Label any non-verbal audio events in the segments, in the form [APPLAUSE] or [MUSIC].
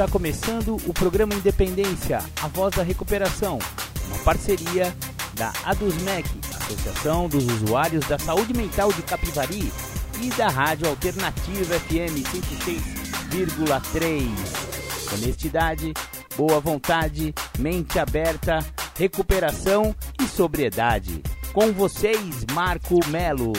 Está começando o programa Independência, a voz da recuperação, uma parceria da ADUSMEC, Associação dos Usuários da Saúde Mental de Capivari, e da Rádio Alternativa FM 106,3. Honestidade, boa vontade, mente aberta, recuperação e sobriedade. Com vocês, Marco Melo.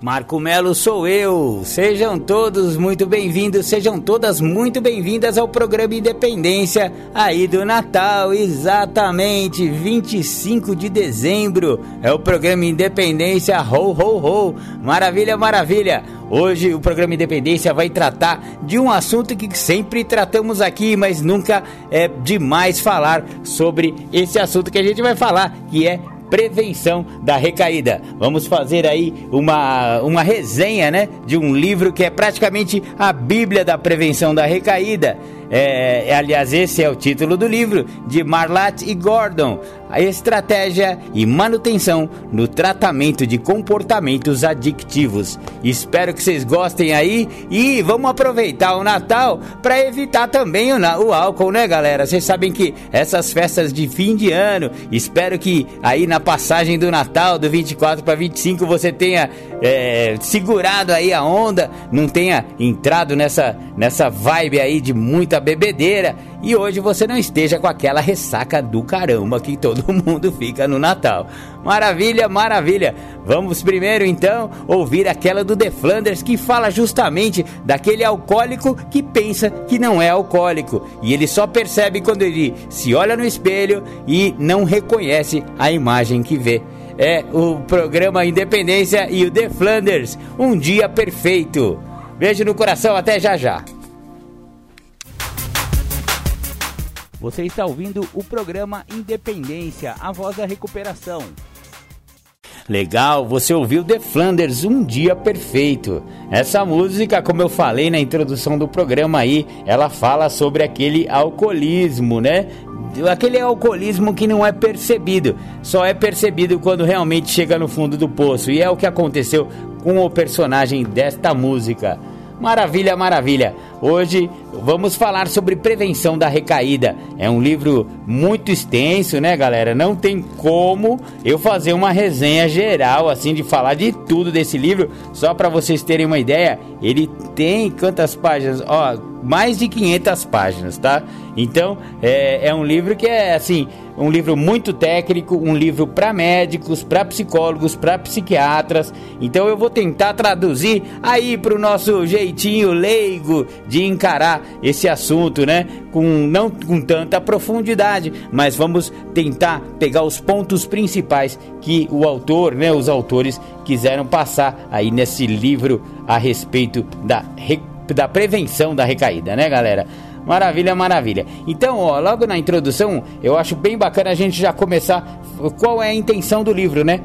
Marco Melo sou eu. Sejam todos muito bem-vindos, sejam todas muito bem-vindas ao programa Independência aí do Natal, exatamente 25 de dezembro. É o programa Independência Ho Ho Ho. Maravilha, maravilha. Hoje o programa Independência vai tratar de um assunto que sempre tratamos aqui, mas nunca é demais falar sobre esse assunto que a gente vai falar, que é prevenção da recaída. Vamos fazer aí uma, uma resenha, né, de um livro que é praticamente a Bíblia da prevenção da recaída. É, aliás, esse é o título do livro de Marlat e Gordon a estratégia e manutenção no tratamento de comportamentos adictivos. Espero que vocês gostem aí e vamos aproveitar o Natal para evitar também o, o, álcool, né, galera? Vocês sabem que essas festas de fim de ano, espero que aí na passagem do Natal, do 24 para 25, você tenha é, segurado aí a onda, não tenha entrado nessa, nessa vibe aí de muita bebedeira e hoje você não esteja com aquela ressaca do caramba que todo [LAUGHS] mundo fica no Natal. Maravilha, maravilha. Vamos primeiro então ouvir aquela do The Flanders que fala justamente daquele alcoólico que pensa que não é alcoólico e ele só percebe quando ele se olha no espelho e não reconhece a imagem que vê é o programa Independência e o The Flanders. Um dia perfeito. Beijo no coração, até já já. Você está ouvindo o programa Independência, a voz da recuperação. Legal, você ouviu The Flanders, Um Dia Perfeito. Essa música, como eu falei na introdução do programa aí, ela fala sobre aquele alcoolismo, né? Aquele alcoolismo que não é percebido, só é percebido quando realmente chega no fundo do poço. E é o que aconteceu com o personagem desta música. Maravilha, maravilha. Hoje vamos falar sobre prevenção da recaída. É um livro muito extenso, né, galera? Não tem como eu fazer uma resenha geral assim de falar de tudo desse livro, só para vocês terem uma ideia. Ele tem quantas páginas? Ó, mais de 500 páginas, tá? Então, é, é um livro que é assim, um livro muito técnico, um livro para médicos, para psicólogos, para psiquiatras. Então eu vou tentar traduzir aí para o nosso jeitinho leigo de encarar esse assunto, né? Com não com tanta profundidade, mas vamos tentar pegar os pontos principais que o autor, né, os autores quiseram passar aí nesse livro a respeito da da prevenção da recaída, né, galera? Maravilha, maravilha. Então, ó, logo na introdução, eu acho bem bacana a gente já começar qual é a intenção do livro, né?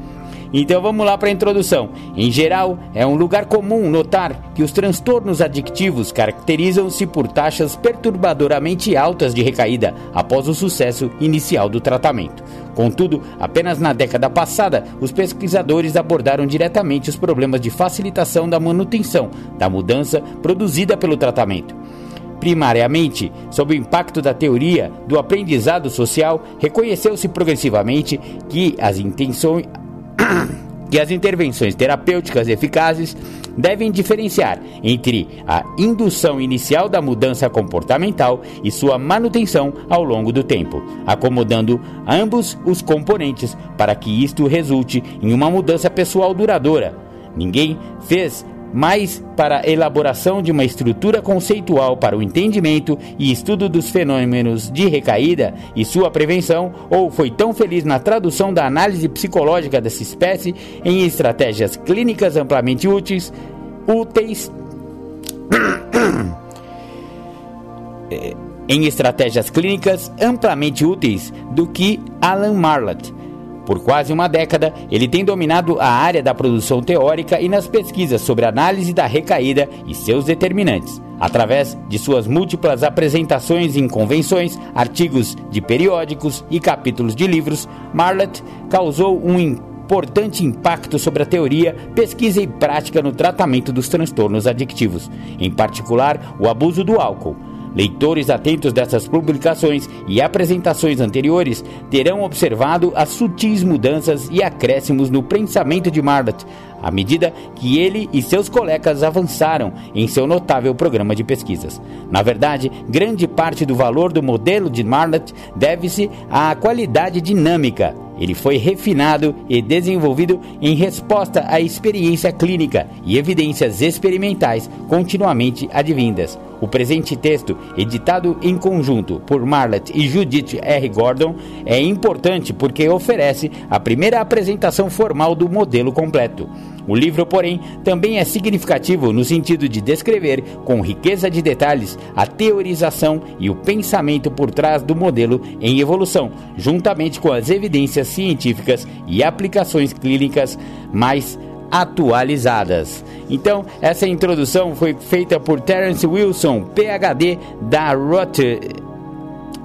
Então vamos lá para a introdução. Em geral, é um lugar comum notar que os transtornos adictivos caracterizam-se por taxas perturbadoramente altas de recaída após o sucesso inicial do tratamento. Contudo, apenas na década passada, os pesquisadores abordaram diretamente os problemas de facilitação da manutenção da mudança produzida pelo tratamento. Primariamente, sob o impacto da teoria do aprendizado social, reconheceu-se progressivamente que as intenções que as intervenções terapêuticas eficazes devem diferenciar entre a indução inicial da mudança comportamental e sua manutenção ao longo do tempo, acomodando ambos os componentes para que isto resulte em uma mudança pessoal duradoura. Ninguém fez mais para a elaboração de uma estrutura conceitual para o entendimento e estudo dos fenômenos de recaída e sua prevenção, ou foi tão feliz na tradução da análise psicológica dessa espécie em estratégias clínicas amplamente úteis, úteis [COUGHS] em estratégias clínicas amplamente úteis do que Alan Marlett Por quase uma década, ele tem dominado a área da produção teórica e nas pesquisas sobre análise da recaída e seus determinantes. Através de suas múltiplas apresentações em convenções, artigos de periódicos e capítulos de livros, Marlett causou um importante impacto sobre a teoria, pesquisa e prática no tratamento dos transtornos adictivos, em particular o abuso do álcool. Leitores atentos dessas publicações e apresentações anteriores terão observado as sutis mudanças e acréscimos no pensamento de Marlett, à medida que ele e seus colegas avançaram em seu notável programa de pesquisas. Na verdade, grande parte do valor do modelo de Marlett deve-se à qualidade dinâmica ele foi refinado e desenvolvido em resposta à experiência clínica e evidências experimentais continuamente advindas. O presente texto, editado em conjunto por Marlett e Judith R. Gordon, é importante porque oferece a primeira apresentação formal do modelo completo. O livro, porém, também é significativo no sentido de descrever, com riqueza de detalhes, a teorização e o pensamento por trás do modelo em evolução, juntamente com as evidências científicas e aplicações clínicas mais atualizadas. Então, essa introdução foi feita por Terence Wilson, PhD da, Rutgers,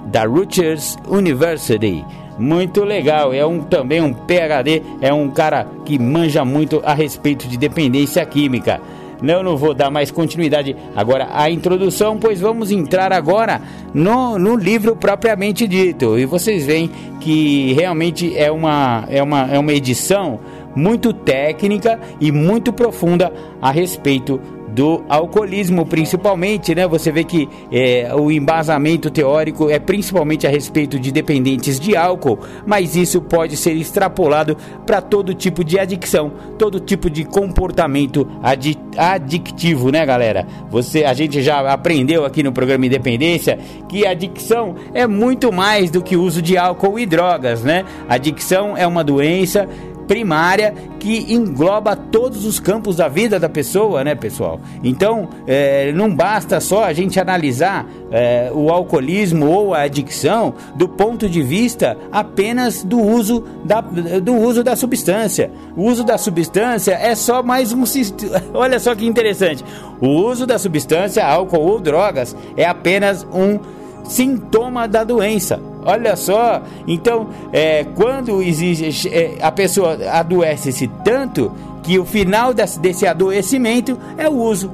da Rutgers University. Muito legal, é um também um PhD, é um cara que manja muito a respeito de dependência química. Não, não vou dar mais continuidade agora à introdução, pois vamos entrar agora no, no livro propriamente dito. E vocês veem que realmente é uma, é uma, é uma edição muito técnica e muito profunda a respeito do alcoolismo, principalmente, né? Você vê que é, o embasamento teórico é principalmente a respeito de dependentes de álcool, mas isso pode ser extrapolado para todo tipo de adicção, todo tipo de comportamento adi adictivo, né, galera? Você, a gente já aprendeu aqui no programa Independência que adicção é muito mais do que o uso de álcool e drogas, né? Adicção é uma doença primária que engloba todos os campos da vida da pessoa, né, pessoal? Então, é, não basta só a gente analisar é, o alcoolismo ou a adicção do ponto de vista apenas do uso da, do uso da substância. O uso da substância é só mais um. [LAUGHS] Olha só que interessante. O uso da substância, álcool ou drogas, é apenas um sintoma da doença. Olha só, então, é, quando existe, é, a pessoa adoece-se tanto que o final desse, desse adoecimento é o uso.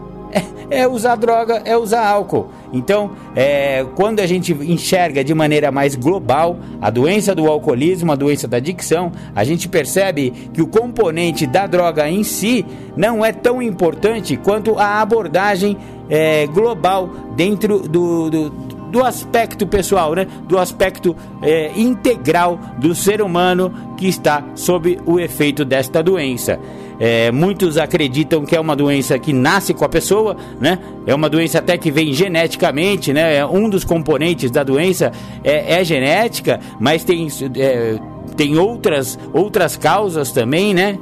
É, é, usar droga, é usar álcool. Então, é, quando a gente enxerga de maneira mais global a doença do alcoolismo, a doença da adicção, a gente percebe que o componente da droga em si não é tão importante quanto a abordagem é, global dentro do, do do aspecto pessoal, né? do aspecto é, integral do ser humano que está sob o efeito desta doença. É, muitos acreditam que é uma doença que nasce com a pessoa, né? É uma doença até que vem geneticamente, né? É um dos componentes da doença é, é genética, mas tem, é, tem outras, outras causas também, né?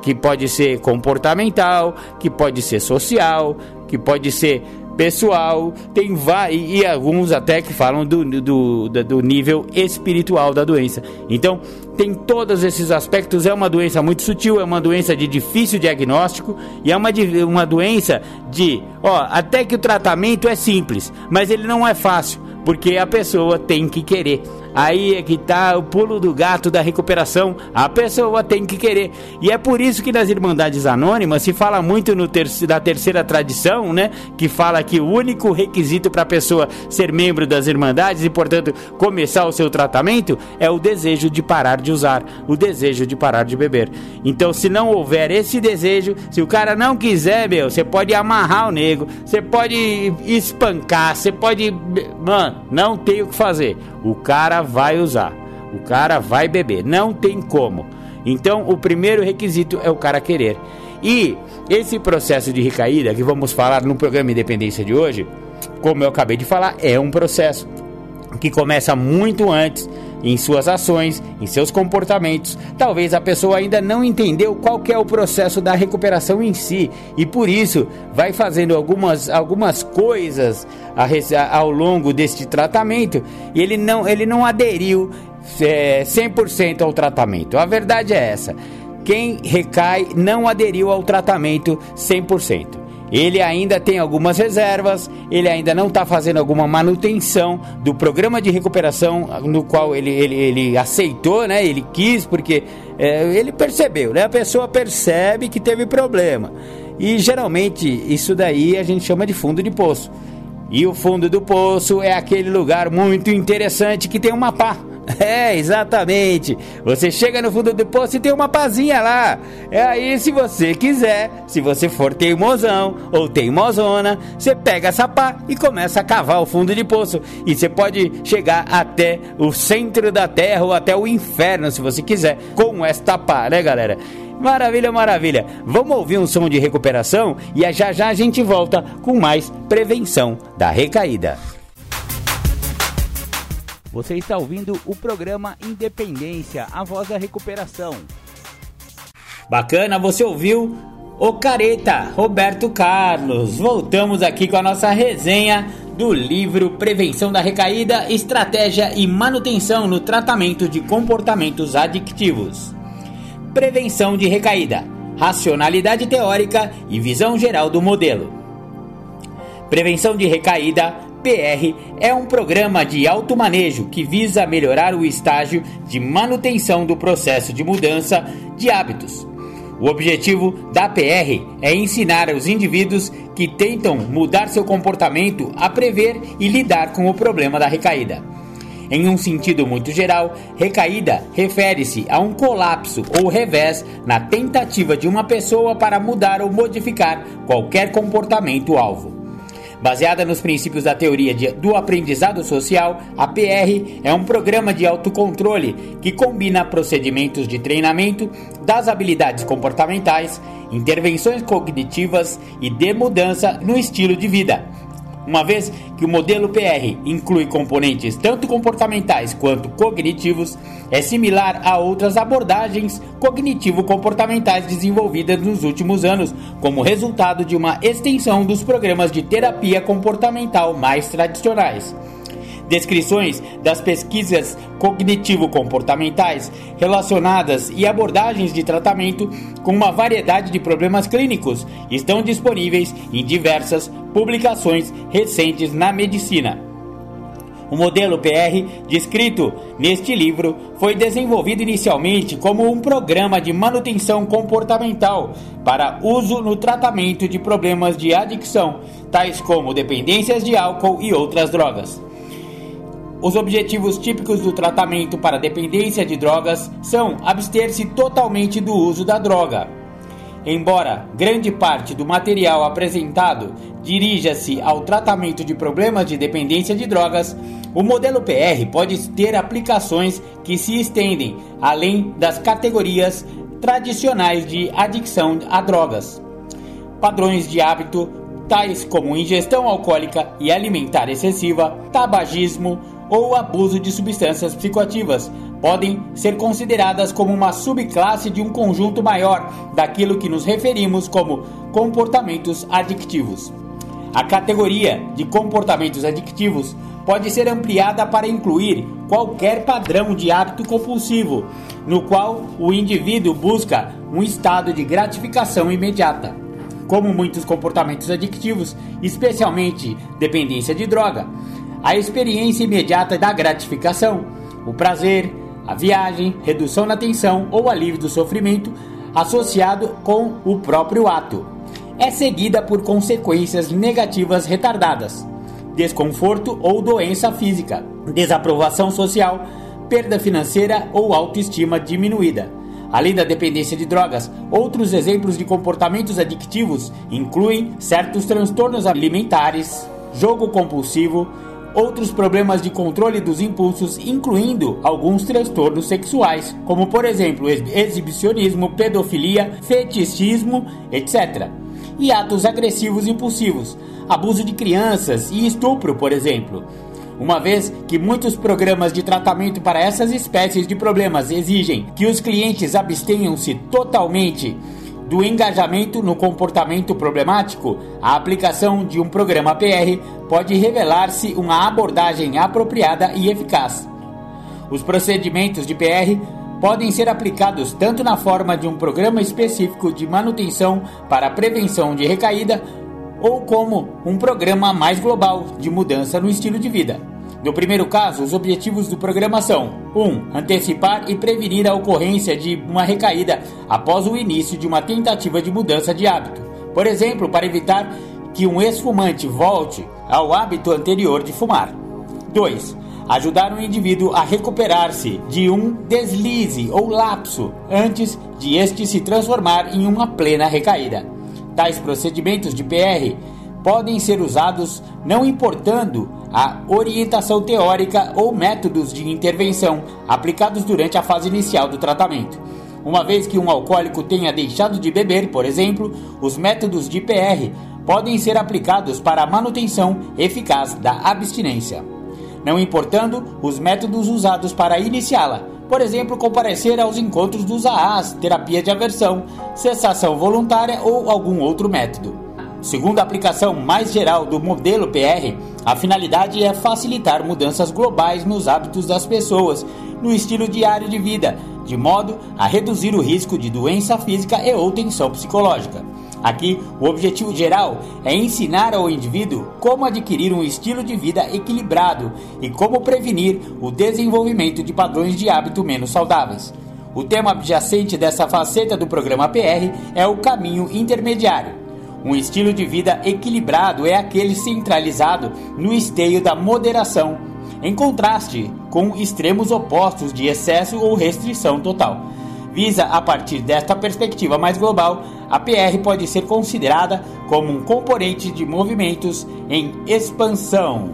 Que pode ser comportamental, que pode ser social, que pode ser pessoal, tem e, e alguns até que falam do, do, do nível espiritual da doença. Então, tem todos esses aspectos. É uma doença muito sutil, é uma doença de difícil diagnóstico e é uma, uma doença de, ó, até que o tratamento é simples, mas ele não é fácil, porque a pessoa tem que querer. Aí é que tá o pulo do gato da recuperação. A pessoa tem que querer. E é por isso que nas Irmandades Anônimas se fala muito no ter da terceira tradição, né? Que fala que o único requisito para a pessoa ser membro das Irmandades e, portanto, começar o seu tratamento é o desejo de parar de usar, o desejo de parar de beber. Então, se não houver esse desejo, se o cara não quiser, meu, você pode amarrar o nego, você pode espancar, você pode. Mano, não tem o que fazer. O cara vai usar, o cara vai beber, não tem como. Então, o primeiro requisito é o cara querer. E esse processo de recaída, que vamos falar no programa Independência de hoje, como eu acabei de falar, é um processo que começa muito antes em suas ações, em seus comportamentos. Talvez a pessoa ainda não entendeu qual é o processo da recuperação em si e por isso vai fazendo algumas, algumas coisas ao longo deste tratamento e ele não, ele não aderiu é, 100% ao tratamento. A verdade é essa. Quem recai não aderiu ao tratamento 100% ele ainda tem algumas reservas, ele ainda não está fazendo alguma manutenção do programa de recuperação no qual ele, ele, ele aceitou, né? Ele quis, porque é, ele percebeu, né? A pessoa percebe que teve problema. E geralmente isso daí a gente chama de fundo de poço. E o fundo do poço é aquele lugar muito interessante que tem uma pá. [LAUGHS] É, exatamente. Você chega no fundo do poço e tem uma pazinha lá. É aí, se você quiser, se você for teimosão ou teimosona, você pega essa pá e começa a cavar o fundo de poço. E você pode chegar até o centro da terra ou até o inferno, se você quiser, com esta pá, né, galera? Maravilha, maravilha. Vamos ouvir um som de recuperação e já já a gente volta com mais prevenção da recaída. Você está ouvindo o programa Independência, a voz da recuperação. Bacana, você ouviu o Careta, Roberto Carlos. Voltamos aqui com a nossa resenha do livro Prevenção da Recaída, Estratégia e Manutenção no Tratamento de Comportamentos Adictivos. Prevenção de recaída, racionalidade teórica e visão geral do modelo. Prevenção de recaída PR é um programa de automanejo que visa melhorar o estágio de manutenção do processo de mudança de hábitos. O objetivo da PR é ensinar aos indivíduos que tentam mudar seu comportamento a prever e lidar com o problema da recaída. Em um sentido muito geral, recaída refere-se a um colapso ou revés na tentativa de uma pessoa para mudar ou modificar qualquer comportamento alvo. Baseada nos princípios da teoria de, do aprendizado social, a PR é um programa de autocontrole que combina procedimentos de treinamento das habilidades comportamentais, intervenções cognitivas e de mudança no estilo de vida uma vez que o modelo PR inclui componentes tanto comportamentais quanto cognitivos, é similar a outras abordagens cognitivo-comportamentais desenvolvidas nos últimos anos, como resultado de uma extensão dos programas de terapia comportamental mais tradicionais descrições das pesquisas cognitivo-comportamentais relacionadas e abordagens de tratamento com uma variedade de problemas clínicos estão disponíveis em diversas publicações recentes na medicina. O modelo PR, descrito neste livro, foi desenvolvido inicialmente como um programa de manutenção comportamental para uso no tratamento de problemas de adicção, tais como dependências de álcool e outras drogas. Os objetivos típicos do tratamento para dependência de drogas são abster-se totalmente do uso da droga. Embora grande parte do material apresentado dirija-se ao tratamento de problemas de dependência de drogas, o modelo PR pode ter aplicações que se estendem além das categorias tradicionais de adicção a drogas. Padrões de hábito, tais como ingestão alcoólica e alimentar excessiva, tabagismo, ou abuso de substâncias psicoativas podem ser consideradas como uma subclasse de um conjunto maior daquilo que nos referimos como comportamentos adictivos. A categoria de comportamentos adictivos pode ser ampliada para incluir qualquer padrão de hábito compulsivo, no qual o indivíduo busca um estado de gratificação imediata. Como muitos comportamentos adictivos, especialmente dependência de droga, a experiência imediata da gratificação, o prazer, a viagem, redução na tensão ou alívio do sofrimento associado com o próprio ato. É seguida por consequências negativas retardadas, desconforto ou doença física, desaprovação social, perda financeira ou autoestima diminuída. Além da dependência de drogas, outros exemplos de comportamentos adictivos incluem certos transtornos alimentares, jogo compulsivo, outros problemas de controle dos impulsos, incluindo alguns transtornos sexuais, como por exemplo exibicionismo, pedofilia, fetichismo, etc. E atos agressivos impulsivos, abuso de crianças e estupro, por exemplo. uma vez que muitos programas de tratamento para essas espécies de problemas exigem que os clientes abstenham-se totalmente do engajamento no comportamento problemático, a aplicação de um programa PR pode revelar-se uma abordagem apropriada e eficaz. Os procedimentos de PR podem ser aplicados tanto na forma de um programa específico de manutenção para prevenção de recaída, ou como um programa mais global de mudança no estilo de vida. No primeiro caso, os objetivos do programa são: 1. Um, antecipar e prevenir a ocorrência de uma recaída após o início de uma tentativa de mudança de hábito. Por exemplo, para evitar que um ex-fumante volte ao hábito anterior de fumar. 2. Ajudar o indivíduo a recuperar-se de um deslize ou lapso antes de este se transformar em uma plena recaída. Tais procedimentos de PR podem ser usados não importando a orientação teórica ou métodos de intervenção aplicados durante a fase inicial do tratamento. Uma vez que um alcoólico tenha deixado de beber, por exemplo, os métodos de PR podem ser aplicados para a manutenção eficaz da abstinência, não importando os métodos usados para iniciá-la. Por exemplo, comparecer aos encontros dos AAs, terapia de aversão, cessação voluntária ou algum outro método. Segundo a aplicação mais geral do modelo PR, a finalidade é facilitar mudanças globais nos hábitos das pessoas, no estilo diário de vida, de modo a reduzir o risco de doença física e ou tensão psicológica. Aqui, o objetivo geral é ensinar ao indivíduo como adquirir um estilo de vida equilibrado e como prevenir o desenvolvimento de padrões de hábito menos saudáveis. O tema adjacente dessa faceta do programa PR é o caminho intermediário um estilo de vida equilibrado é aquele centralizado no esteio da moderação, em contraste com extremos opostos de excesso ou restrição total. Visa, a partir desta perspectiva mais global, a PR pode ser considerada como um componente de movimentos em expansão.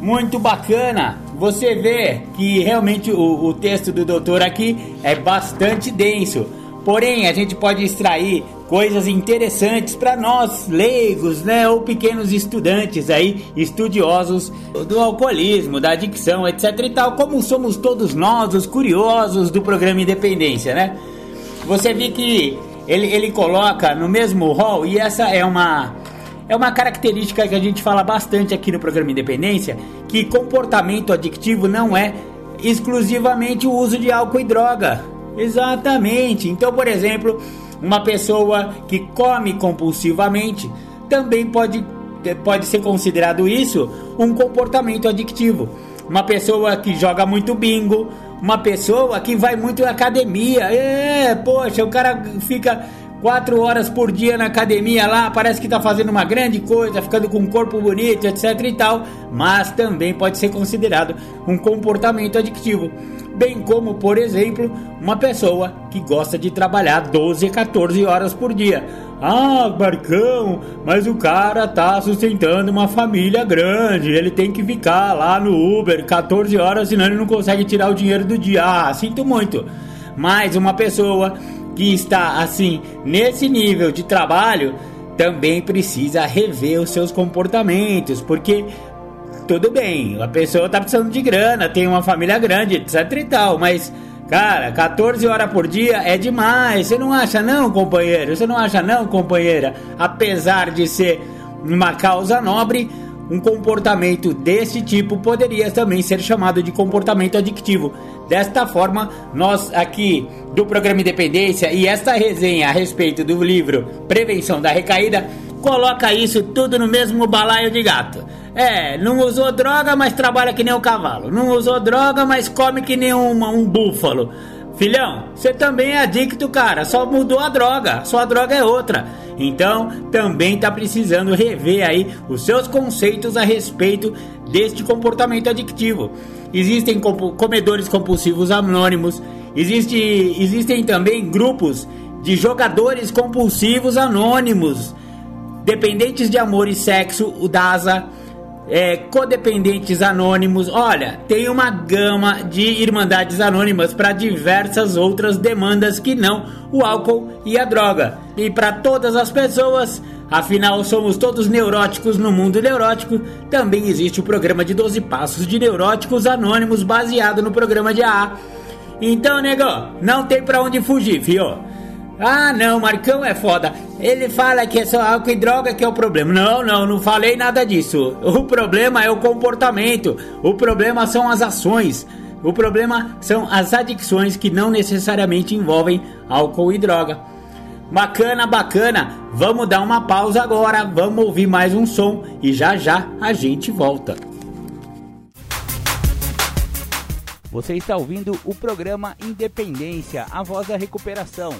Muito bacana! Você vê que realmente o, o texto do doutor aqui é bastante denso. Porém, a gente pode extrair coisas interessantes para nós leigos, né, ou pequenos estudantes aí, estudiosos do alcoolismo, da adicção, etc e tal, como somos todos nós, os curiosos do programa Independência, né? Você vê que ele, ele coloca no mesmo rol e essa é uma é uma característica que a gente fala bastante aqui no programa Independência, que comportamento adictivo não é exclusivamente o uso de álcool e droga. Exatamente. Então, por exemplo, uma pessoa que come compulsivamente também pode, pode ser considerado isso um comportamento adictivo. Uma pessoa que joga muito bingo, uma pessoa que vai muito à academia. É, poxa, o cara fica quatro horas por dia na academia lá, parece que está fazendo uma grande coisa, ficando com um corpo bonito, etc e tal, mas também pode ser considerado um comportamento adictivo bem como, por exemplo, uma pessoa que gosta de trabalhar 12 a 14 horas por dia. Ah, Barcão, mas o cara tá sustentando uma família grande, ele tem que ficar lá no Uber 14 horas, senão ele não consegue tirar o dinheiro do dia. Ah, sinto muito. Mas uma pessoa que está assim nesse nível de trabalho também precisa rever os seus comportamentos, porque tudo bem, a pessoa tá precisando de grana, tem uma família grande, etc e tal, mas Cara, 14 horas por dia é demais. Você não acha não, companheiro? Você não acha não, companheira? Apesar de ser uma causa nobre, um comportamento desse tipo poderia também ser chamado de comportamento adictivo. Desta forma, nós aqui do programa Independência e esta resenha a respeito do livro Prevenção da Recaída coloca isso tudo no mesmo balaio de gato. É, não usou droga, mas trabalha que nem um cavalo. Não usou droga, mas come que nem uma, um búfalo. Filhão, você também é adicto, cara. Só mudou a droga. Sua droga é outra. Então, também tá precisando rever aí os seus conceitos a respeito deste comportamento adictivo. Existem comedores compulsivos anônimos. Existe, existem também grupos de jogadores compulsivos anônimos. Dependentes de amor e sexo, o DASA é, codependentes anônimos. Olha, tem uma gama de irmandades anônimas para diversas outras demandas que não o álcool e a droga. E para todas as pessoas, Afinal, somos todos neuróticos no mundo neurótico. Também existe o programa de 12 Passos de Neuróticos Anônimos baseado no programa de AA. Então, nego, não tem pra onde fugir, fio. Ah, não, Marcão é foda. Ele fala que é só álcool e droga que é o problema. Não, não, não falei nada disso. O problema é o comportamento. O problema são as ações. O problema são as adicções que não necessariamente envolvem álcool e droga. Bacana, bacana. Vamos dar uma pausa agora, vamos ouvir mais um som e já já a gente volta. Você está ouvindo o programa Independência, a voz da recuperação.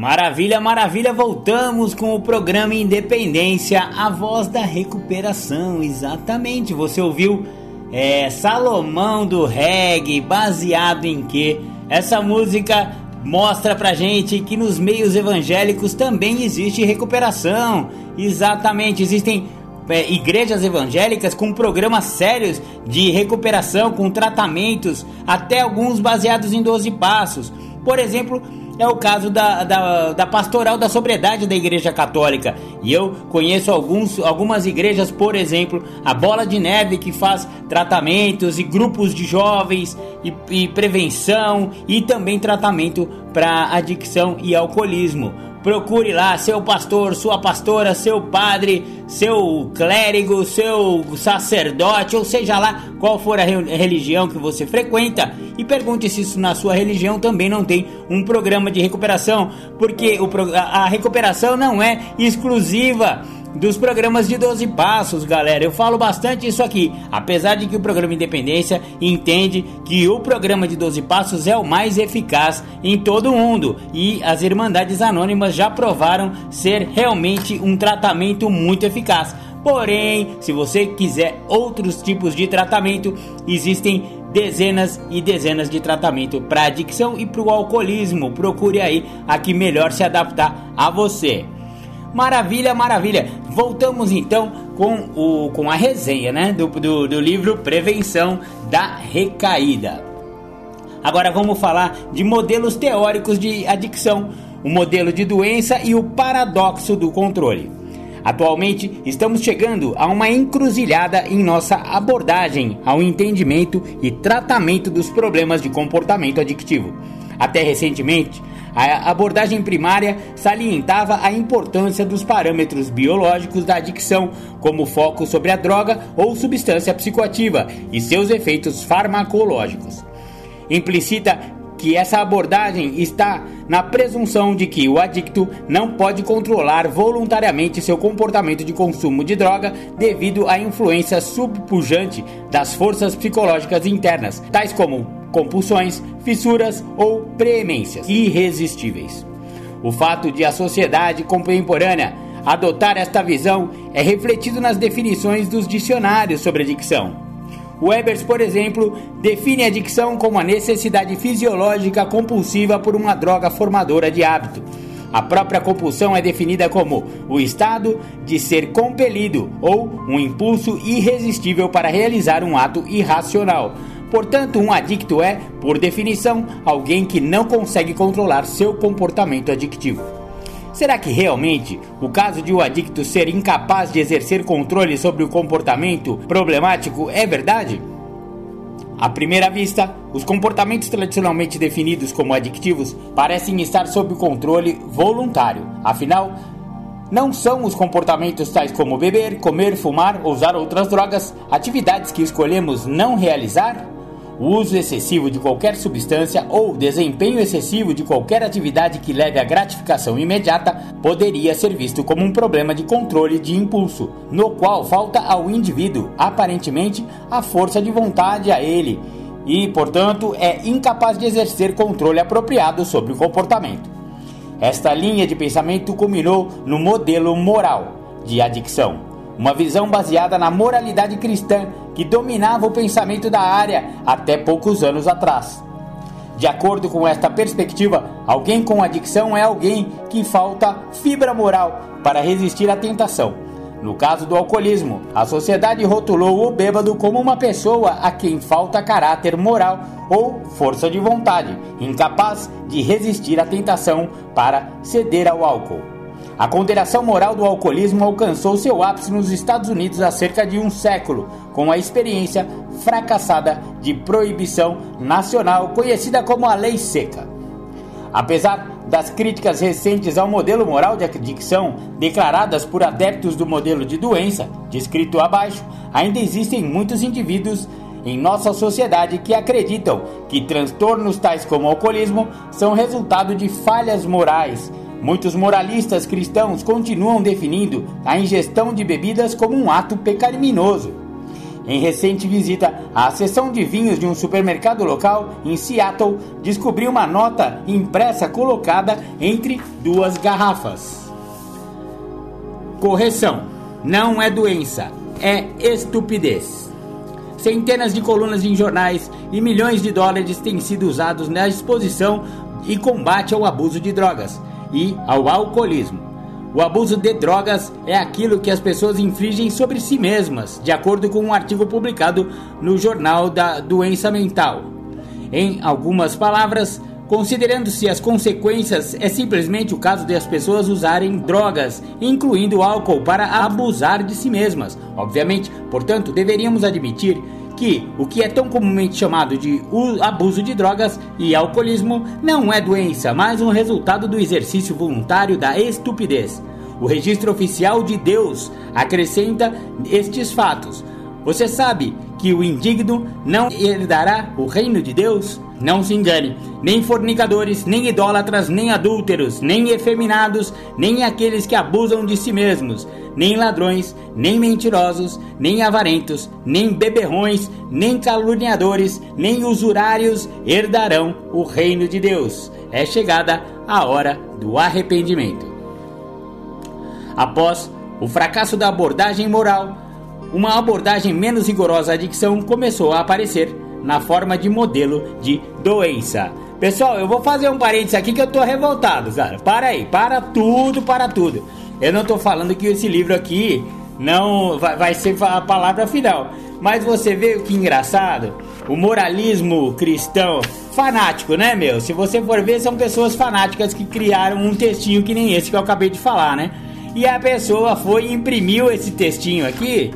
Maravilha, maravilha, voltamos com o programa Independência, a voz da recuperação. Exatamente, você ouviu é, Salomão do Reggae, baseado em que? Essa música mostra pra gente que nos meios evangélicos também existe recuperação. Exatamente, existem é, igrejas evangélicas com programas sérios de recuperação, com tratamentos, até alguns baseados em 12 passos. Por exemplo, é o caso da, da, da, pastoral da sobriedade da Igreja Católica. E eu conheço alguns, algumas igrejas, por exemplo, a Bola de Neve, que faz tratamentos e grupos de jovens e, e prevenção e também tratamento para adicção e alcoolismo. Procure lá seu pastor, sua pastora, seu padre, seu clérigo, seu sacerdote, ou seja lá qual for a religião que você frequenta, e pergunte se isso na sua religião também não tem um programa de recuperação, porque a recuperação não é exclusiva dos programas de 12 passos, galera. Eu falo bastante isso aqui, apesar de que o programa Independência entende que o programa de 12 passos é o mais eficaz em todo o mundo e as Irmandades Anônimas já provaram ser realmente um tratamento muito eficaz. Porém, se você quiser outros tipos de tratamento, existem dezenas e dezenas de tratamento para adicção e para o alcoolismo. Procure aí a que melhor se adaptar a você. Maravilha, maravilha. Voltamos então com, o, com a resenha né, do, do, do livro Prevenção da Recaída. Agora vamos falar de modelos teóricos de adicção, o modelo de doença e o paradoxo do controle. Atualmente, estamos chegando a uma encruzilhada em nossa abordagem ao entendimento e tratamento dos problemas de comportamento adictivo. Até recentemente, a abordagem primária salientava a importância dos parâmetros biológicos da adicção, como foco sobre a droga ou substância psicoativa e seus efeitos farmacológicos. Implicita que essa abordagem está na presunção de que o adicto não pode controlar voluntariamente seu comportamento de consumo de droga devido à influência subpujante das forças psicológicas internas, tais como compulsões, fissuras ou preemências irresistíveis. O fato de a sociedade contemporânea adotar esta visão é refletido nas definições dos dicionários sobre adicção. Webers, por exemplo, define a adicção como a necessidade fisiológica compulsiva por uma droga formadora de hábito. A própria compulsão é definida como o estado de ser compelido ou um impulso irresistível para realizar um ato irracional, Portanto, um adicto é, por definição, alguém que não consegue controlar seu comportamento adictivo. Será que realmente o caso de o um adicto ser incapaz de exercer controle sobre o comportamento problemático é verdade? À primeira vista, os comportamentos tradicionalmente definidos como adictivos parecem estar sob controle voluntário. Afinal, não são os comportamentos tais como beber, comer, fumar ou usar outras drogas atividades que escolhemos não realizar? O uso excessivo de qualquer substância ou desempenho excessivo de qualquer atividade que leve à gratificação imediata poderia ser visto como um problema de controle de impulso, no qual falta ao indivíduo, aparentemente, a força de vontade a ele e, portanto, é incapaz de exercer controle apropriado sobre o comportamento. Esta linha de pensamento culminou no modelo moral de adicção uma visão baseada na moralidade cristã que dominava o pensamento da área até poucos anos atrás. De acordo com esta perspectiva, alguém com adicção é alguém que falta fibra moral para resistir à tentação. No caso do alcoolismo, a sociedade rotulou o bêbado como uma pessoa a quem falta caráter moral ou força de vontade, incapaz de resistir à tentação para ceder ao álcool. A condenação moral do alcoolismo alcançou seu ápice nos Estados Unidos há cerca de um século, com a experiência fracassada de proibição nacional conhecida como a Lei Seca. Apesar das críticas recentes ao modelo moral de adicção declaradas por adeptos do modelo de doença, descrito abaixo, ainda existem muitos indivíduos em nossa sociedade que acreditam que transtornos tais como alcoolismo são resultado de falhas morais. Muitos moralistas cristãos continuam definindo a ingestão de bebidas como um ato pecaminoso. Em recente visita à seção de vinhos de um supermercado local em Seattle, descobri uma nota impressa colocada entre duas garrafas. Correção: não é doença, é estupidez. Centenas de colunas em jornais e milhões de dólares têm sido usados na exposição e combate ao abuso de drogas e ao alcoolismo. O abuso de drogas é aquilo que as pessoas infligem sobre si mesmas, de acordo com um artigo publicado no Jornal da Doença Mental. Em algumas palavras, considerando-se as consequências, é simplesmente o caso de as pessoas usarem drogas, incluindo álcool, para abusar de si mesmas. Obviamente, portanto, deveríamos admitir que o que é tão comumente chamado de abuso de drogas e alcoolismo não é doença, mas um resultado do exercício voluntário da estupidez. O registro oficial de Deus acrescenta estes fatos. Você sabe que o indigno não herdará o reino de Deus? Não se engane, nem fornicadores, nem idólatras, nem adúlteros, nem efeminados, nem aqueles que abusam de si mesmos, nem ladrões, nem mentirosos, nem avarentos, nem beberrões, nem caluniadores, nem usurários herdarão o reino de Deus. É chegada a hora do arrependimento. Após o fracasso da abordagem moral, uma abordagem menos rigorosa à adicção começou a aparecer na forma de modelo de doença. Pessoal, eu vou fazer um parênteses aqui que eu tô revoltado, cara. Para aí, para tudo, para tudo. Eu não tô falando que esse livro aqui não vai, vai ser a palavra final. Mas você vê que engraçado? O moralismo cristão fanático, né, meu? Se você for ver, são pessoas fanáticas que criaram um textinho que nem esse que eu acabei de falar, né? E a pessoa foi e imprimiu esse textinho aqui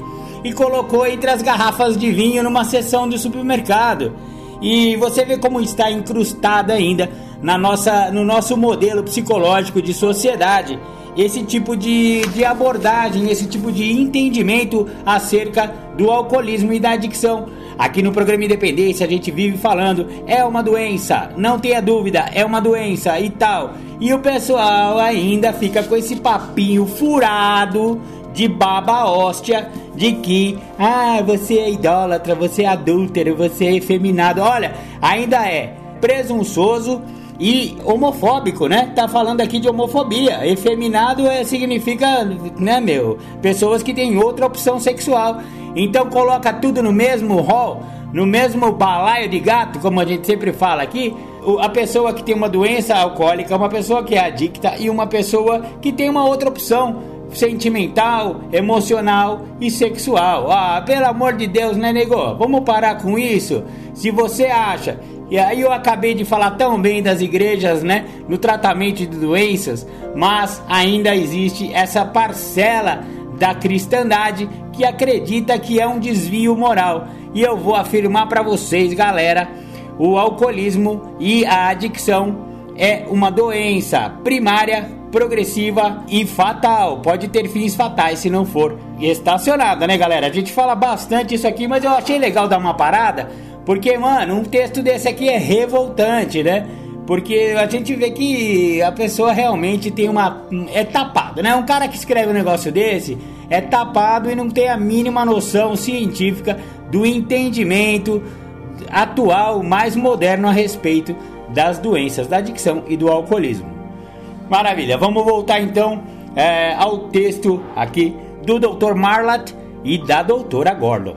e colocou entre as garrafas de vinho numa seção do supermercado. E você vê como está incrustada ainda na nossa, no nosso modelo psicológico de sociedade esse tipo de, de abordagem, esse tipo de entendimento acerca do alcoolismo e da adicção. Aqui no programa Independência a gente vive falando, é uma doença, não tenha dúvida, é uma doença e tal. E o pessoal ainda fica com esse papinho furado de baba hóstia de que, ah, você é idólatra, você é adúltero, você é efeminado. Olha, ainda é presunçoso e homofóbico, né? Tá falando aqui de homofobia. Efeminado é, significa, né, meu, pessoas que têm outra opção sexual. Então coloca tudo no mesmo hall, no mesmo balaio de gato, como a gente sempre fala aqui. A pessoa que tem uma doença alcoólica, uma pessoa que é adicta e uma pessoa que tem uma outra opção sentimental, emocional e sexual. Ah, pelo amor de Deus, né, nego? Vamos parar com isso. Se você acha e aí eu acabei de falar tão bem das igrejas, né, no tratamento de doenças, mas ainda existe essa parcela da cristandade que acredita que é um desvio moral. E eu vou afirmar para vocês, galera, o alcoolismo e a adicção é uma doença primária progressiva e fatal. Pode ter fins fatais se não for estacionada, né, galera? A gente fala bastante isso aqui, mas eu achei legal dar uma parada, porque, mano, um texto desse aqui é revoltante, né? Porque a gente vê que a pessoa realmente tem uma. é tapado, né? Um cara que escreve um negócio desse é tapado e não tem a mínima noção científica do entendimento atual, mais moderno a respeito das doenças da adicção e do alcoolismo. Maravilha, vamos voltar então é, ao texto aqui do Dr. Marlat e da doutora Gordon.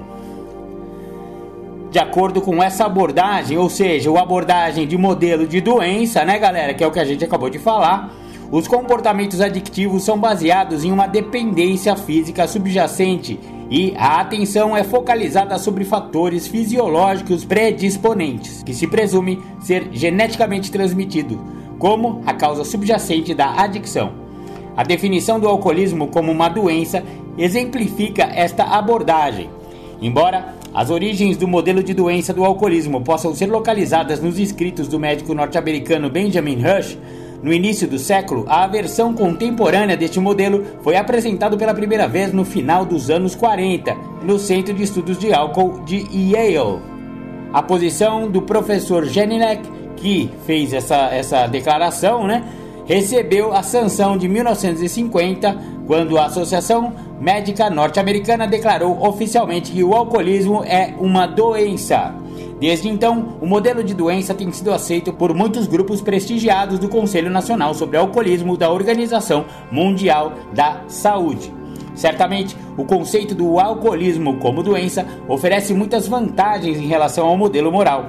De acordo com essa abordagem, ou seja, a abordagem de modelo de doença, né, galera, que é o que a gente acabou de falar, os comportamentos adictivos são baseados em uma dependência física subjacente e a atenção é focalizada sobre fatores fisiológicos predisponentes, que se presume ser geneticamente transmitido como a causa subjacente da adicção. A definição do alcoolismo como uma doença exemplifica esta abordagem. Embora as origens do modelo de doença do alcoolismo possam ser localizadas nos escritos do médico norte-americano Benjamin Rush, no início do século, a versão contemporânea deste modelo foi apresentado pela primeira vez no final dos anos 40, no Centro de Estudos de Álcool de Yale. A posição do professor Jelinek, que fez essa, essa declaração, né, recebeu a sanção de 1950, quando a Associação Médica Norte-Americana declarou oficialmente que o alcoolismo é uma doença. Desde então, o modelo de doença tem sido aceito por muitos grupos prestigiados do Conselho Nacional sobre Alcoolismo da Organização Mundial da Saúde. Certamente, o conceito do alcoolismo como doença oferece muitas vantagens em relação ao modelo moral.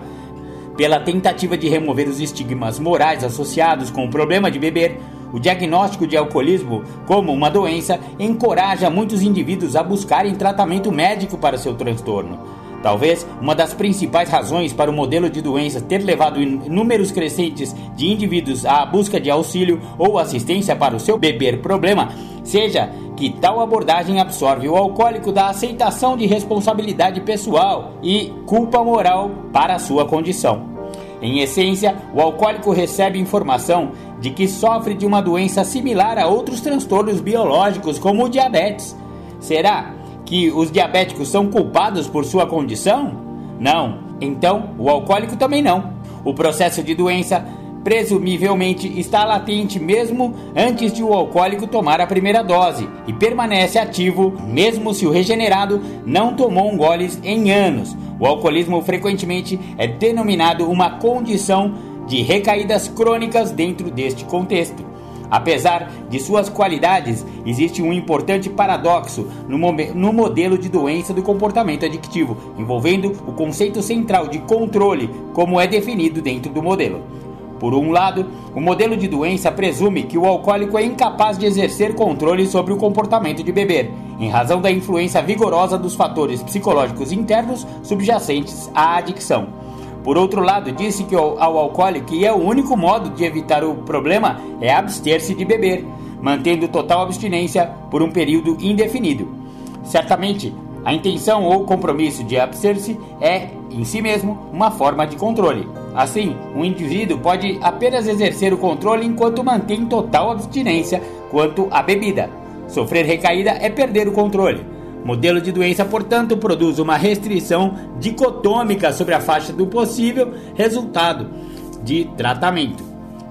Pela tentativa de remover os estigmas morais associados com o problema de beber, o diagnóstico de alcoolismo como uma doença encoraja muitos indivíduos a buscarem tratamento médico para seu transtorno. Talvez uma das principais razões para o modelo de doença ter levado números crescentes de indivíduos à busca de auxílio ou assistência para o seu beber problema seja que tal abordagem absorve o alcoólico da aceitação de responsabilidade pessoal e culpa moral para a sua condição. Em essência, o alcoólico recebe informação de que sofre de uma doença similar a outros transtornos biológicos, como o diabetes. Será que os diabéticos são culpados por sua condição? Não. Então, o alcoólico também não. O processo de doença presumivelmente está latente mesmo antes de o alcoólico tomar a primeira dose e permanece ativo mesmo se o regenerado não tomou um em anos. O alcoolismo frequentemente é denominado uma condição de recaídas crônicas dentro deste contexto. Apesar de suas qualidades, existe um importante paradoxo no, no, modelo de doença do comportamento adictivo, envolvendo o conceito central de controle, como é definido dentro do modelo. Por um lado, o modelo de doença presume que o alcoólico é incapaz de exercer controle sobre o comportamento de beber, em razão da influência vigorosa dos fatores psicológicos internos subjacentes à adicção. Por outro lado, disse que ao, alcoólico que é o único modo de evitar o problema é abster-se de beber, mantendo total abstinência por um período indefinido. Certamente, a intenção ou compromisso de abster-se é, em si mesmo, uma forma de controle. Assim, um indivíduo pode apenas exercer o controle enquanto mantém total abstinência quanto à bebida. Sofrer recaída é perder o controle. Modelo de doença, portanto, produz uma restrição dicotômica sobre a faixa do possível resultado de tratamento.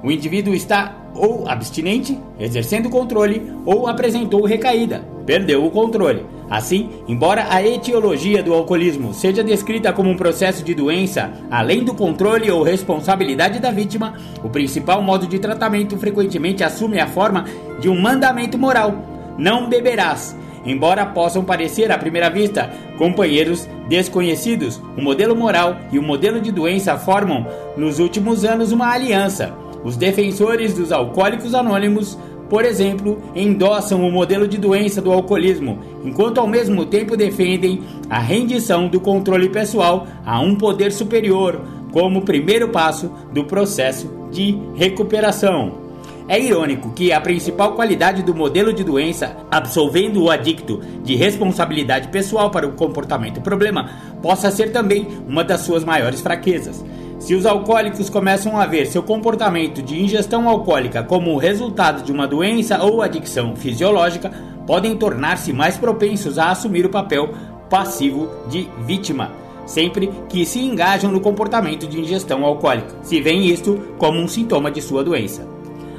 O indivíduo está ou abstinente, exercendo controle, ou apresentou recaída, perdeu o controle. Assim, embora a etiologia do alcoolismo seja descrita como um processo de doença, além do controle ou responsabilidade da vítima, o principal modo de tratamento frequentemente assume a forma de um mandamento moral: não beberás. Embora possam parecer à primeira vista companheiros desconhecidos, o modelo moral e o modelo de doença formam, nos últimos anos, uma aliança. Os defensores dos alcoólicos anônimos por exemplo, endossam o modelo de doença do alcoolismo, enquanto ao mesmo tempo defendem a rendição do controle pessoal a um poder superior como primeiro passo do processo de recuperação. É irônico que a principal qualidade do modelo de doença, absolvendo o adicto de responsabilidade pessoal para o comportamento problema, possa ser também uma das suas maiores fraquezas. Se os alcoólicos começam a ver seu comportamento de ingestão alcoólica como resultado de uma doença ou adicção fisiológica, podem tornar-se mais propensos a assumir o papel passivo de vítima, sempre que se engajam no comportamento de ingestão alcoólica, se veem isto como um sintoma de sua doença.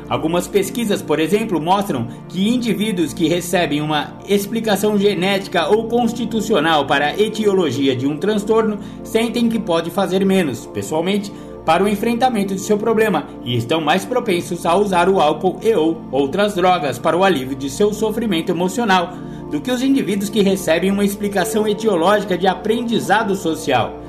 Algumas pesquisas, por exemplo, mostram que indivíduos que recebem uma explicação genética ou constitucional para a etiologia de um transtorno sentem que pode fazer menos, pessoalmente, para o enfrentamento de seu problema e estão mais propensos a usar o álcool e ou outras drogas para o alívio de seu sofrimento emocional do que os indivíduos que recebem uma explicação etiológica de aprendizado social.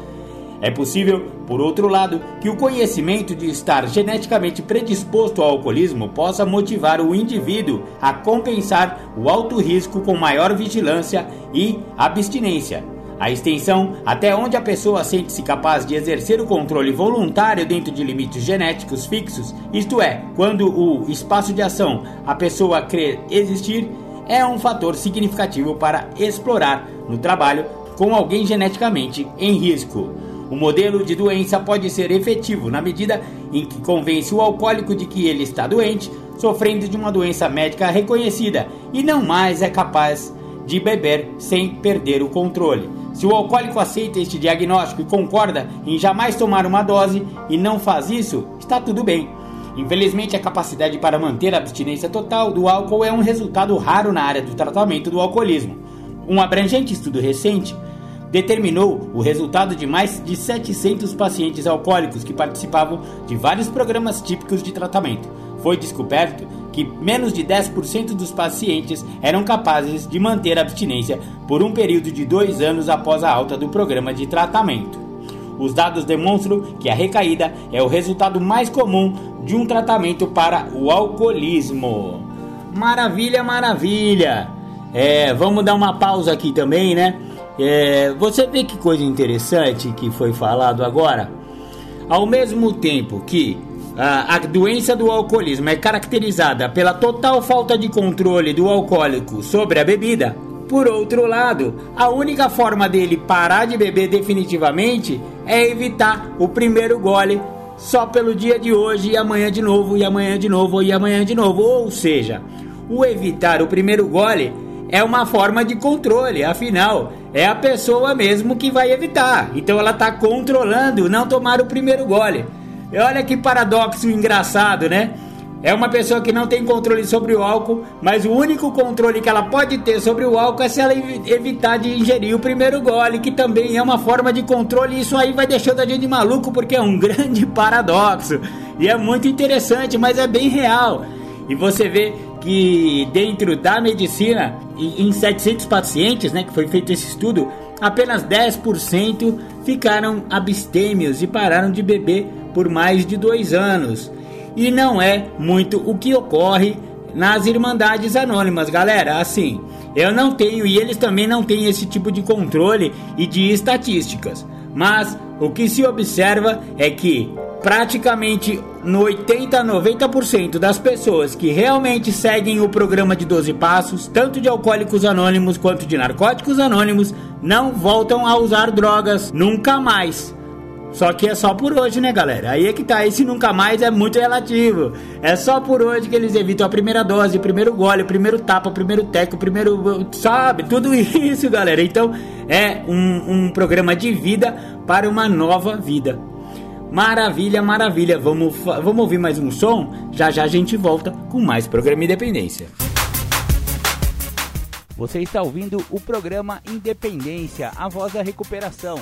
É possível, por outro lado, que o conhecimento de estar geneticamente predisposto ao alcoolismo possa motivar o indivíduo a compensar o alto risco com maior vigilância e abstinência. A extensão até onde a pessoa sente-se capaz de exercer o controle voluntário dentro de limites genéticos fixos, isto é, quando o espaço de ação a pessoa crê existir, é um fator significativo para explorar no trabalho com alguém geneticamente em risco. O modelo de doença pode ser efetivo na medida em que convence o alcoólico de que ele está doente, sofrendo de uma doença médica reconhecida e não mais é capaz de beber sem perder o controle. Se o alcoólico aceita este diagnóstico e concorda em jamais tomar uma dose e não faz isso, está tudo bem. Infelizmente, a capacidade para manter a abstinência total do álcool é um resultado raro na área do tratamento do alcoolismo. Um abrangente estudo recente determinou o resultado de mais de 700 pacientes alcoólicos que participavam de vários programas típicos de tratamento. Foi descoberto que menos de 10% dos pacientes eram capazes de manter a abstinência por um período de dois anos após a alta do programa de tratamento. Os dados demonstram que a recaída é o resultado mais comum de um tratamento para o alcoolismo. Maravilha, maravilha! É, vamos dar uma pausa aqui também, né? É, você vê que coisa interessante que foi falado agora? Ao mesmo tempo que a, a doença do alcoolismo é caracterizada pela total falta de controle do alcoólico sobre a bebida, por outro lado, a única forma dele parar de beber definitivamente é evitar o primeiro gole só pelo dia de hoje e amanhã de novo, e amanhã de novo, e amanhã de novo. Ou seja, o evitar o primeiro gole é uma forma de controle, afinal, é a pessoa mesmo que vai evitar. Então ela está controlando não tomar o primeiro gole. E olha que paradoxo engraçado, né? É uma pessoa que não tem controle sobre o álcool, mas o único controle que ela pode ter sobre o álcool é se ela evitar de ingerir o primeiro gole, que também é uma forma de controle. E isso aí vai deixando a gente maluco porque é um [LAUGHS] grande paradoxo. E é muito interessante, mas é bem real. E você vê que dentro da medicina, em 700 pacientes, né, que foi feito esse estudo, apenas 10% ficaram abstêmios e pararam de beber por mais de dois anos. E não é muito o que ocorre nas Irmandades Anônimas, galera. Assim, eu não tenho e eles também não têm esse tipo de controle e de estatísticas. Mas o que se observa é que praticamente no 80 a 90% das pessoas que realmente seguem o programa de 12 passos, tanto de alcoólicos anônimos quanto de narcóticos anônimos, não voltam a usar drogas nunca mais. Só que é só por hoje, né, galera? Aí é que tá. Esse nunca mais é muito relativo. É só por hoje que eles evitam a primeira dose, o primeiro gole, o primeiro tapa, o primeiro teco, o primeiro. Sabe? Tudo isso, galera. Então é um, um programa de vida para uma nova vida. Maravilha, maravilha. Vamos, vamos ouvir mais um som? Já já a gente volta com mais programa Independência. Você está ouvindo o programa Independência, a voz da recuperação.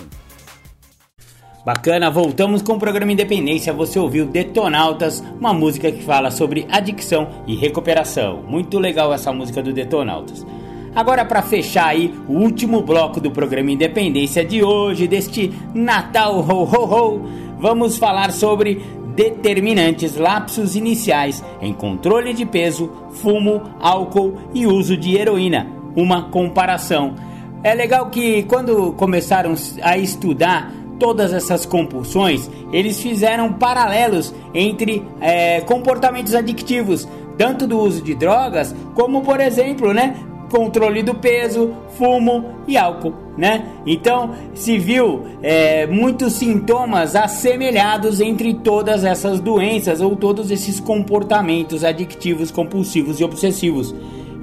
Bacana, voltamos com o programa Independência. Você ouviu Detonautas, uma música que fala sobre adicção e recuperação. Muito legal essa música do Detonautas. Agora, para fechar aí o último bloco do programa Independência de hoje, deste Natal ho ho ho, vamos falar sobre determinantes lapsos iniciais em controle de peso, fumo, álcool e uso de heroína. Uma comparação. É legal que quando começaram a estudar todas essas compulsões, eles fizeram paralelos entre é, comportamentos adictivos, tanto do uso de drogas, como por exemplo, né, controle do peso, fumo e álcool, né? Então se viu é, muitos sintomas assemelhados entre todas essas doenças ou todos esses comportamentos adictivos, compulsivos e obsessivos.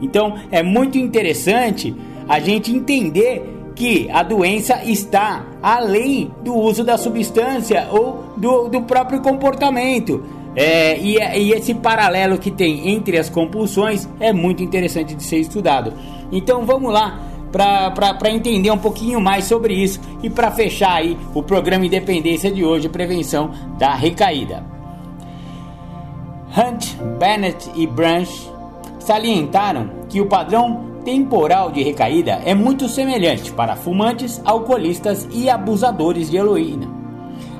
Então é muito interessante a gente entender que a doença está além do uso da substância ou do, do próprio comportamento. É, e, e, esse paralelo que tem entre as compulsões é muito interessante de ser estudado. Então vamos lá para entender um pouquinho mais sobre isso e para fechar aí o programa Independência de hoje, prevenção da recaída. Hunt, Bennett e Branch salientaram que o padrão temporal de recaída é muito semelhante para fumantes, alcoolistas e abusadores de heroína.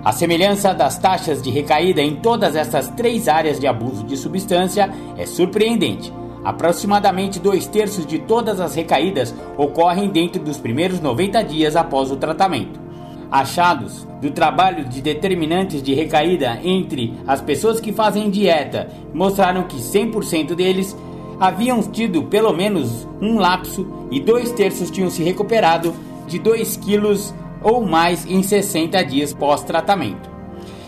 A semelhança das taxas de recaída em todas essas três áreas de abuso de substância é surpreendente. Aproximadamente dois terços de todas as recaídas ocorrem dentro dos primeiros 90 dias após o tratamento. Achados do trabalho de determinantes de recaída entre as pessoas que fazem dieta mostraram que 100% deles haviam tido pelo menos um lapso e dois terços tinham se recuperado de 2 quilos ou mais em 60 dias pós-tratamento.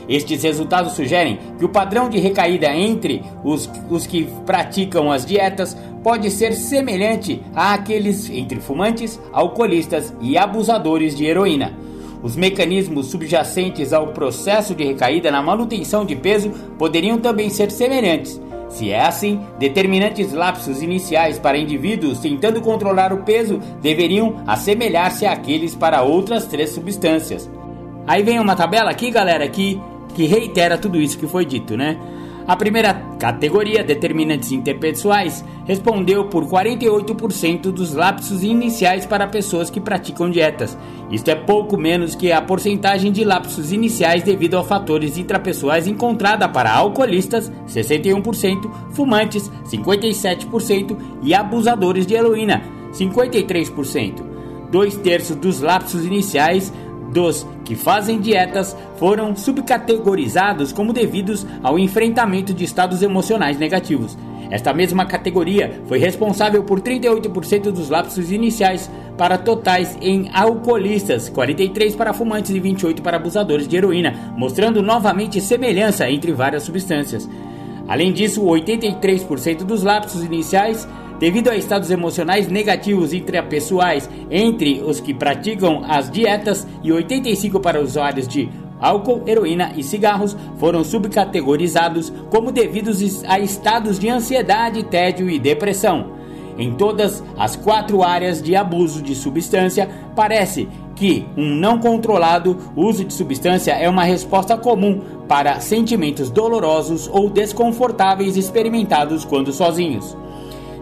Estes resultados sugerem que o padrão de recaída entre os, os que praticam as dietas pode ser semelhante àqueles entre fumantes, alcoolistas e abusadores de heroína. Os mecanismos subjacentes ao processo de recaída na manutenção de peso poderiam também ser semelhantes. Se é assim, determinantes lapsos iniciais para indivíduos tentando controlar o peso deveriam assemelhar-se àqueles para outras três substâncias. Aí vem uma tabela aqui, galera, que que reitera tudo isso que foi dito, né? A primeira categoria, determinantes interpessoais, respondeu por 48% dos lapsos iniciais para pessoas que praticam dietas. Isto é pouco menos que a porcentagem de lapsos iniciais devido a fatores intrapessoais encontrada para alcoolistas, 61%, fumantes, 57% e abusadores de heroína, 53%. Dois terços dos lapsos iniciais dos que fazem dietas foram subcategorizados como devidos ao enfrentamento de estados emocionais negativos. Esta mesma categoria foi responsável por 38% dos lapsos iniciais para totais em alcoolistas, 43 para fumantes e 28 para abusadores de heroína, mostrando novamente semelhança entre várias substâncias. Além disso, 83% dos lapsos iniciais devido a estados emocionais negativos intrapessoais entre os que praticam as dietas e 85 para usuários de álcool, heroína e cigarros foram subcategorizados como devidos a estados de ansiedade, tédio e depressão. Em todas as quatro áreas de abuso de substância, parece que um não controlado uso de substância é uma resposta comum para sentimentos dolorosos ou desconfortáveis experimentados quando sozinhos.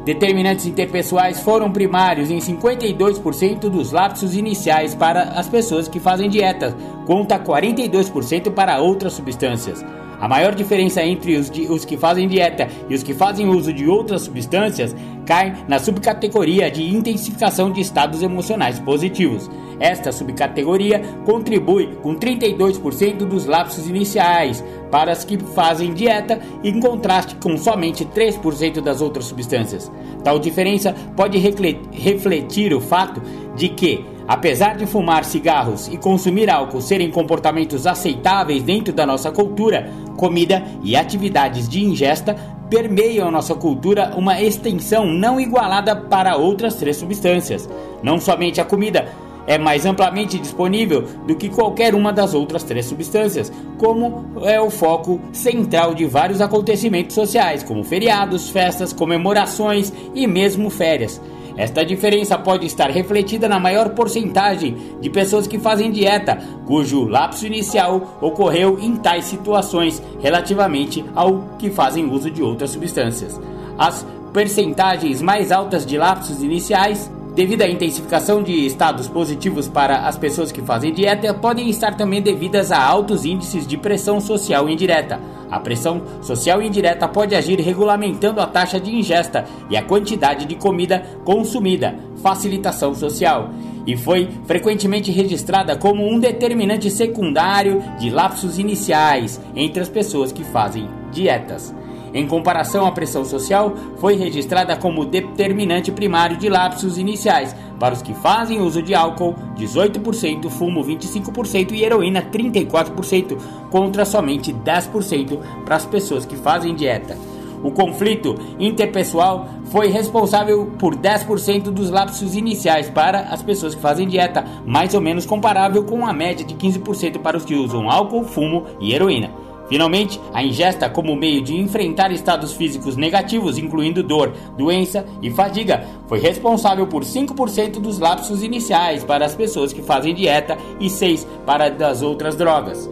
Determinantes interpessoais foram primários em 52% dos lapsos iniciais para as pessoas que fazem dieta, conta 42% para outras substâncias. A maior diferença entre os, de, os, que fazem dieta e os que fazem uso de outras substâncias cai na subcategoria de intensificação de estados emocionais positivos. Esta subcategoria contribui com 32% dos lapsos iniciais para as que fazem dieta, em contraste com somente 3% das outras substâncias. Tal diferença pode refletir o fato de que Apesar de fumar cigarros e consumir álcool serem comportamentos aceitáveis dentro da nossa cultura, comida e atividades de ingesta permeiam nossa cultura uma extensão não igualada para outras três substâncias. Não somente a comida, é mais amplamente disponível do que qualquer uma das outras três substâncias, como é o foco central de vários acontecimentos sociais, como feriados, festas, comemorações e mesmo férias. Esta diferença pode estar refletida na maior porcentagem de pessoas que fazem dieta, cujo lapso inicial ocorreu em tais situações relativamente ao que fazem uso de outras substâncias. As percentagens mais altas de lapsos iniciais devido à intensificação de estados positivos para as pessoas que fazem dieta, podem estar também devidas a altos índices de pressão social indireta. A pressão social indireta pode agir regulamentando a taxa de ingesta e a quantidade de comida consumida, facilitação social, e foi frequentemente registrada como um determinante secundário de lapsos iniciais entre as pessoas que fazem dietas. Em comparação à pressão social, foi registrada como determinante primário de lapsos iniciais para os que fazem uso de álcool, 18%, fumo 25% e heroína 34%, contra somente 10% para as pessoas que fazem dieta. O conflito interpessoal foi responsável por 10% dos lapsos iniciais para as pessoas que fazem dieta, mais ou menos comparável com a média de 15% para os que usam álcool, fumo e heroína. Finalmente, a ingesta como meio de enfrentar estados físicos negativos, incluindo dor, doença e fadiga, foi responsável por 5% dos lapsos iniciais para as pessoas que fazem dieta e 6% para das outras drogas.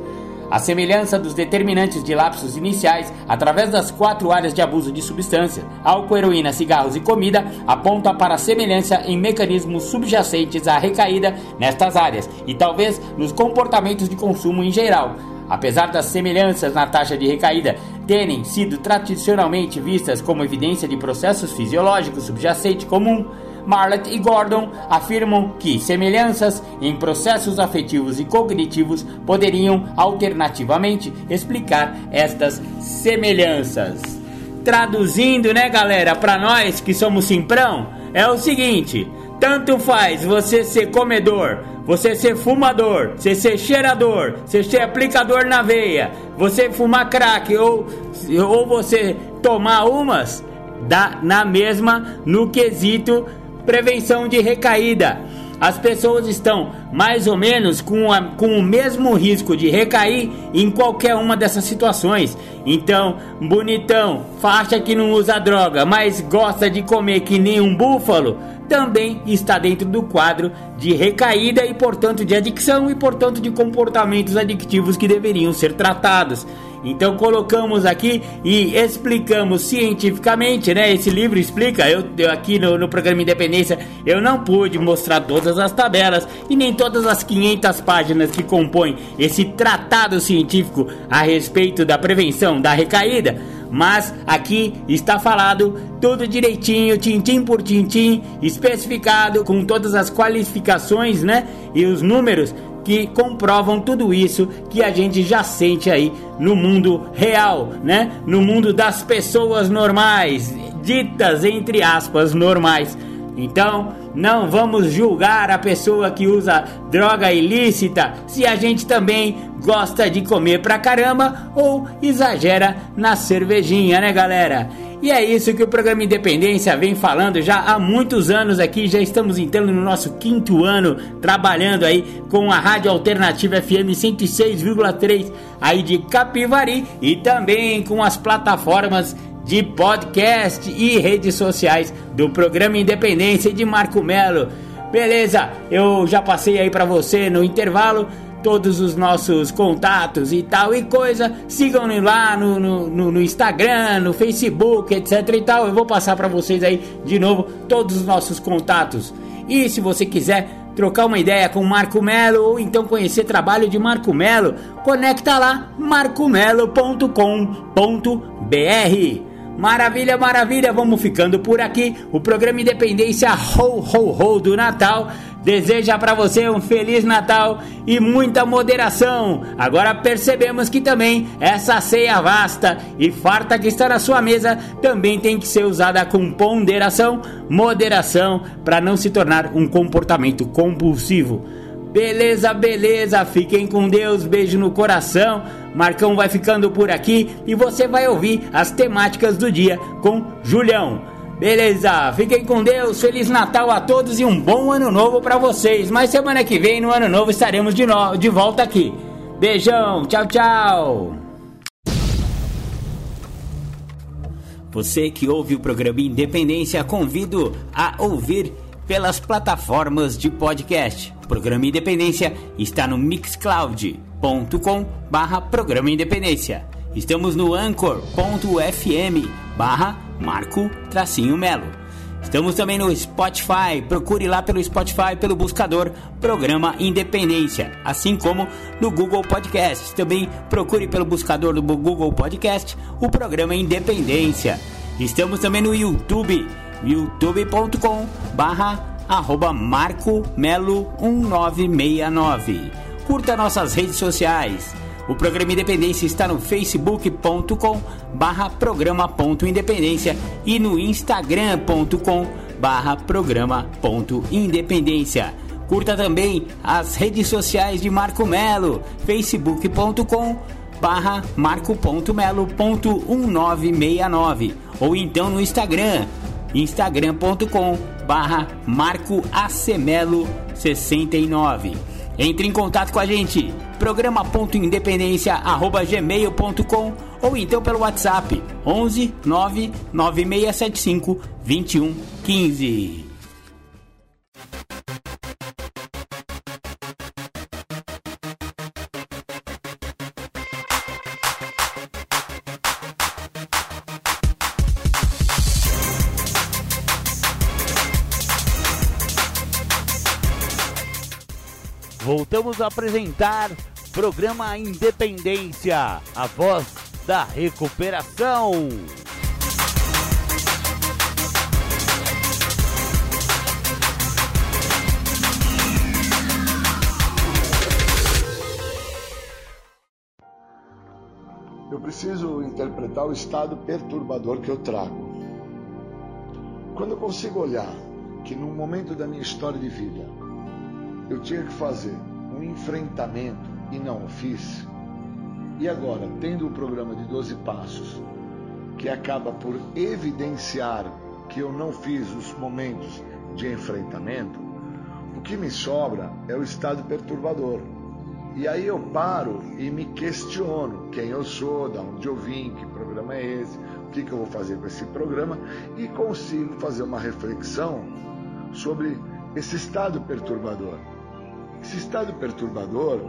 A semelhança dos determinantes de lapsos iniciais, através das quatro áreas de abuso de substância, álcool, heroína, cigarros e comida, aponta para a semelhança em mecanismos subjacentes à recaída nestas áreas e talvez nos comportamentos de consumo em geral, Apesar das semelhanças na taxa de recaída terem sido tradicionalmente vistas como evidência de processos fisiológicos subjacentes comum, Marlett e Gordon afirmam que semelhanças em processos afetivos e cognitivos poderiam alternativamente explicar estas semelhanças. Traduzindo, né, galera, para nós que somos simprão, é o seguinte: tanto faz você ser comedor, você ser fumador, você ser cheirador, você ser aplicador na veia, você fumar crack ou, ou você tomar umas, dá na mesma no quesito prevenção de recaída. As pessoas estão mais ou menos com, a, com o mesmo risco de recair em qualquer uma dessas situações. Então, bonitão, faixa que não usa droga, mas gosta de comer que nem um búfalo, também está dentro do quadro de recaída e, portanto, de adicção e, portanto, de comportamentos adictivos que deveriam ser tratados. Então colocamos aqui e explicamos cientificamente, né? Esse livro explica. Eu, eu aqui no, no, programa Independência eu não pude mostrar todas as tabelas e nem todas as 500 páginas que compõem esse tratado científico a respeito da prevenção da recaída. Mas aqui está falado tudo direitinho, tintim por tintim, especificado com todas as qualificações, né? E os números que comprovam tudo isso que a gente já sente aí no mundo real, né? No mundo das pessoas normais, ditas entre aspas normais. Então, não vamos julgar a pessoa que usa droga ilícita se a gente também gosta de comer pra caramba ou exagera na cervejinha, né, galera? E é isso que o programa Independência vem falando já há muitos anos aqui. Já estamos entrando no nosso quinto ano trabalhando aí com a Rádio Alternativa FM 106,3 aí de Capivari e também com as plataformas de podcast e redes sociais do programa Independência de Marco Melo. Beleza? Eu já passei aí para você no intervalo todos os nossos contatos e tal e coisa. Sigam lá no, no, no, Instagram, no Facebook, etc e tal. Eu vou passar para vocês aí de novo todos os nossos contatos. E se você quiser trocar uma ideia com Marco Melo ou então conhecer trabalho de Marco Melo, conecta lá marcomelo.com.br. Maravilha, maravilha, vamos ficando por aqui. O programa Independência Ho Ho Ho do Natal deseja para você um feliz Natal e muita moderação. Agora percebemos que também essa ceia vasta e farta que está na sua mesa também tem que ser usada com ponderação, moderação, para não se tornar um comportamento compulsivo. Beleza, beleza, fiquem com Deus, beijo no coração. Marcão vai ficando por aqui e você vai ouvir as temáticas do dia com Julião. Beleza, fiquem com Deus, Feliz Natal a todos e um bom ano novo para vocês. Mas semana que vem, no ano novo, estaremos de, no... de volta aqui. Beijão, tchau, tchau. Você que ouve o programa Independência, convido a ouvir pelas plataformas de podcast. O programa Independência está no mixcloud.com barra Programa Independência. Estamos no anchor.fm barra Marco Tracinho Melo. Estamos também no Spotify, procure lá pelo Spotify, pelo buscador Programa Independência, assim como no Google Podcast. Também procure pelo buscador do Google Podcast o Programa Independência. Estamos também no YouTube, youtube.com barra arroba Marco Melo 1969. Curta nossas redes sociais. O programa Independência está no facebook.com barra programa.independência e no instagram.com barra programa.independência. Curta também as redes sociais de Marco Melo, facebook.com barra marco.melo.1969 ou então no Instagram, instagram.com barra marcoacemelo69. Entre em contato com a gente, programa.independência.gmail.com ou então pelo WhatsApp 11 99675 2115. Voltamos a apresentar Programa Independência, a voz da recuperação. Eu preciso interpretar o estado perturbador que eu trago. Quando eu consigo olhar que num momento da minha história de vida eu tinha que fazer um enfrentamento e não o fiz, e agora, tendo o programa de 12 passos, que acaba por evidenciar que eu não fiz os momentos de enfrentamento, o que me sobra é o estado perturbador. E aí eu paro e me questiono quem eu sou, de onde eu vim, que programa é esse, o que, que eu vou fazer com esse programa e consigo fazer uma reflexão sobre esse estado perturbador. Esse estado perturbador,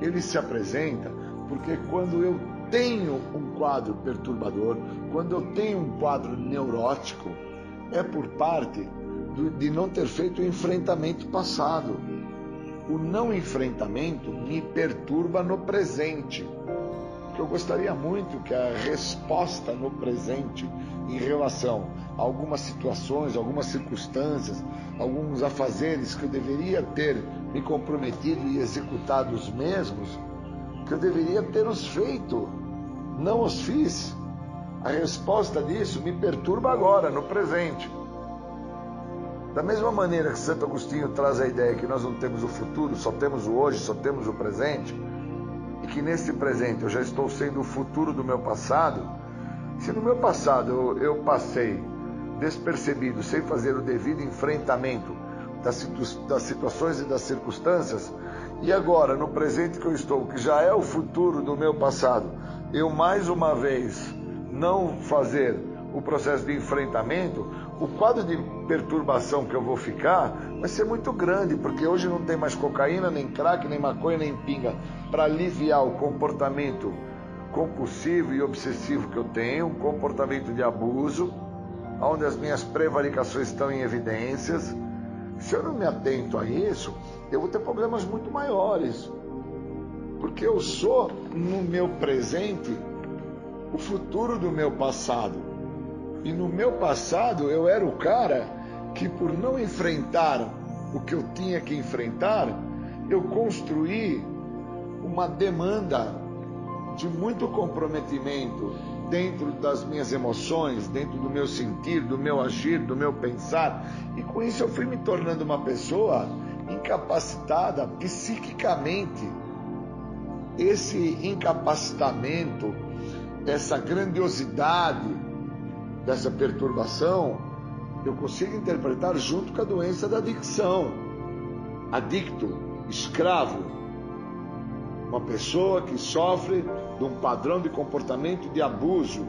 ele se apresenta porque quando eu tenho um quadro perturbador, quando eu tenho um quadro neurótico, é por parte do, de não ter feito o enfrentamento passado. O não enfrentamento me perturba no presente. Eu gostaria muito que a resposta no presente em relação a algumas situações, algumas circunstâncias, alguns afazeres que eu deveria ter me comprometido e executado os mesmos, que eu deveria ter os feito, não os fiz. A resposta disso me perturba agora, no presente. Da mesma maneira que Santo Agostinho traz a ideia que nós não temos o futuro, só temos o hoje, só temos o presente, e que nesse presente eu já estou sendo o futuro do meu passado, se no meu passado eu, eu passei despercebido, sem fazer o devido enfrentamento das, das situações e das circunstâncias, e agora, no presente que eu estou, que já é o futuro do meu passado, eu mais uma vez não fazer o processo de enfrentamento, o quadro de perturbação que eu vou ficar vai ser muito grande, porque hoje não tem mais cocaína, nem crack, nem maconha, nem pinga para aliviar o comportamento compulsivo e obsessivo que eu tenho, um comportamento de abuso, onde as minhas prevaricações estão em evidências. Se eu não me atento a isso, eu vou ter problemas muito maiores. Porque eu sou, no meu presente, o futuro do meu passado. E no meu passado eu era o cara que, por não enfrentar o que eu tinha que enfrentar, eu construí uma demanda de muito comprometimento dentro das minhas emoções, dentro do meu sentir, do meu agir, do meu pensar. E com isso eu fui me tornando uma pessoa incapacitada psiquicamente. Esse incapacitamento, essa grandiosidade dessa perturbação, eu consigo interpretar junto com a doença da adicção. Adicto, escravo, uma pessoa que sofre de um padrão de comportamento de abuso,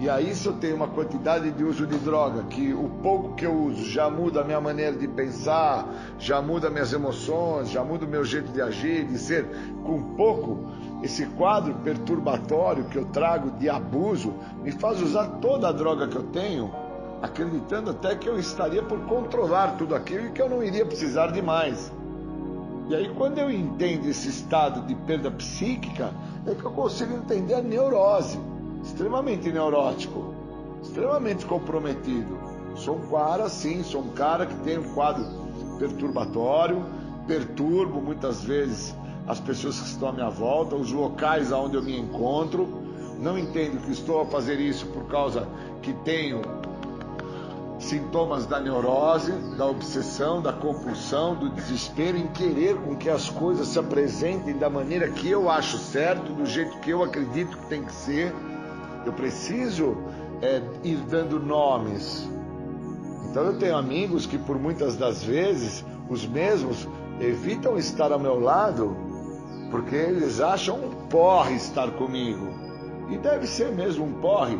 e aí, se eu tenho uma quantidade de uso de droga, que o pouco que eu uso já muda a minha maneira de pensar, já muda minhas emoções, já muda o meu jeito de agir, de ser, com pouco, esse quadro perturbatório que eu trago de abuso me faz usar toda a droga que eu tenho, acreditando até que eu estaria por controlar tudo aquilo e que eu não iria precisar de mais. E aí, quando eu entendo esse estado de perda psíquica, é que eu consigo entender a neurose extremamente neurótico, extremamente comprometido. Sou um cara, sim, sou um cara que tem um quadro perturbatório, perturbo muitas vezes as pessoas que estão à minha volta, os locais aonde eu me encontro. Não entendo que estou a fazer isso por causa que tenho sintomas da neurose, da obsessão, da compulsão, do desespero em querer com que as coisas se apresentem da maneira que eu acho certo, do jeito que eu acredito que tem que ser eu preciso é, ir dando nomes. Então eu tenho amigos que por muitas das vezes os mesmos evitam estar ao meu lado porque eles acham um porre estar comigo. E deve ser mesmo um porre,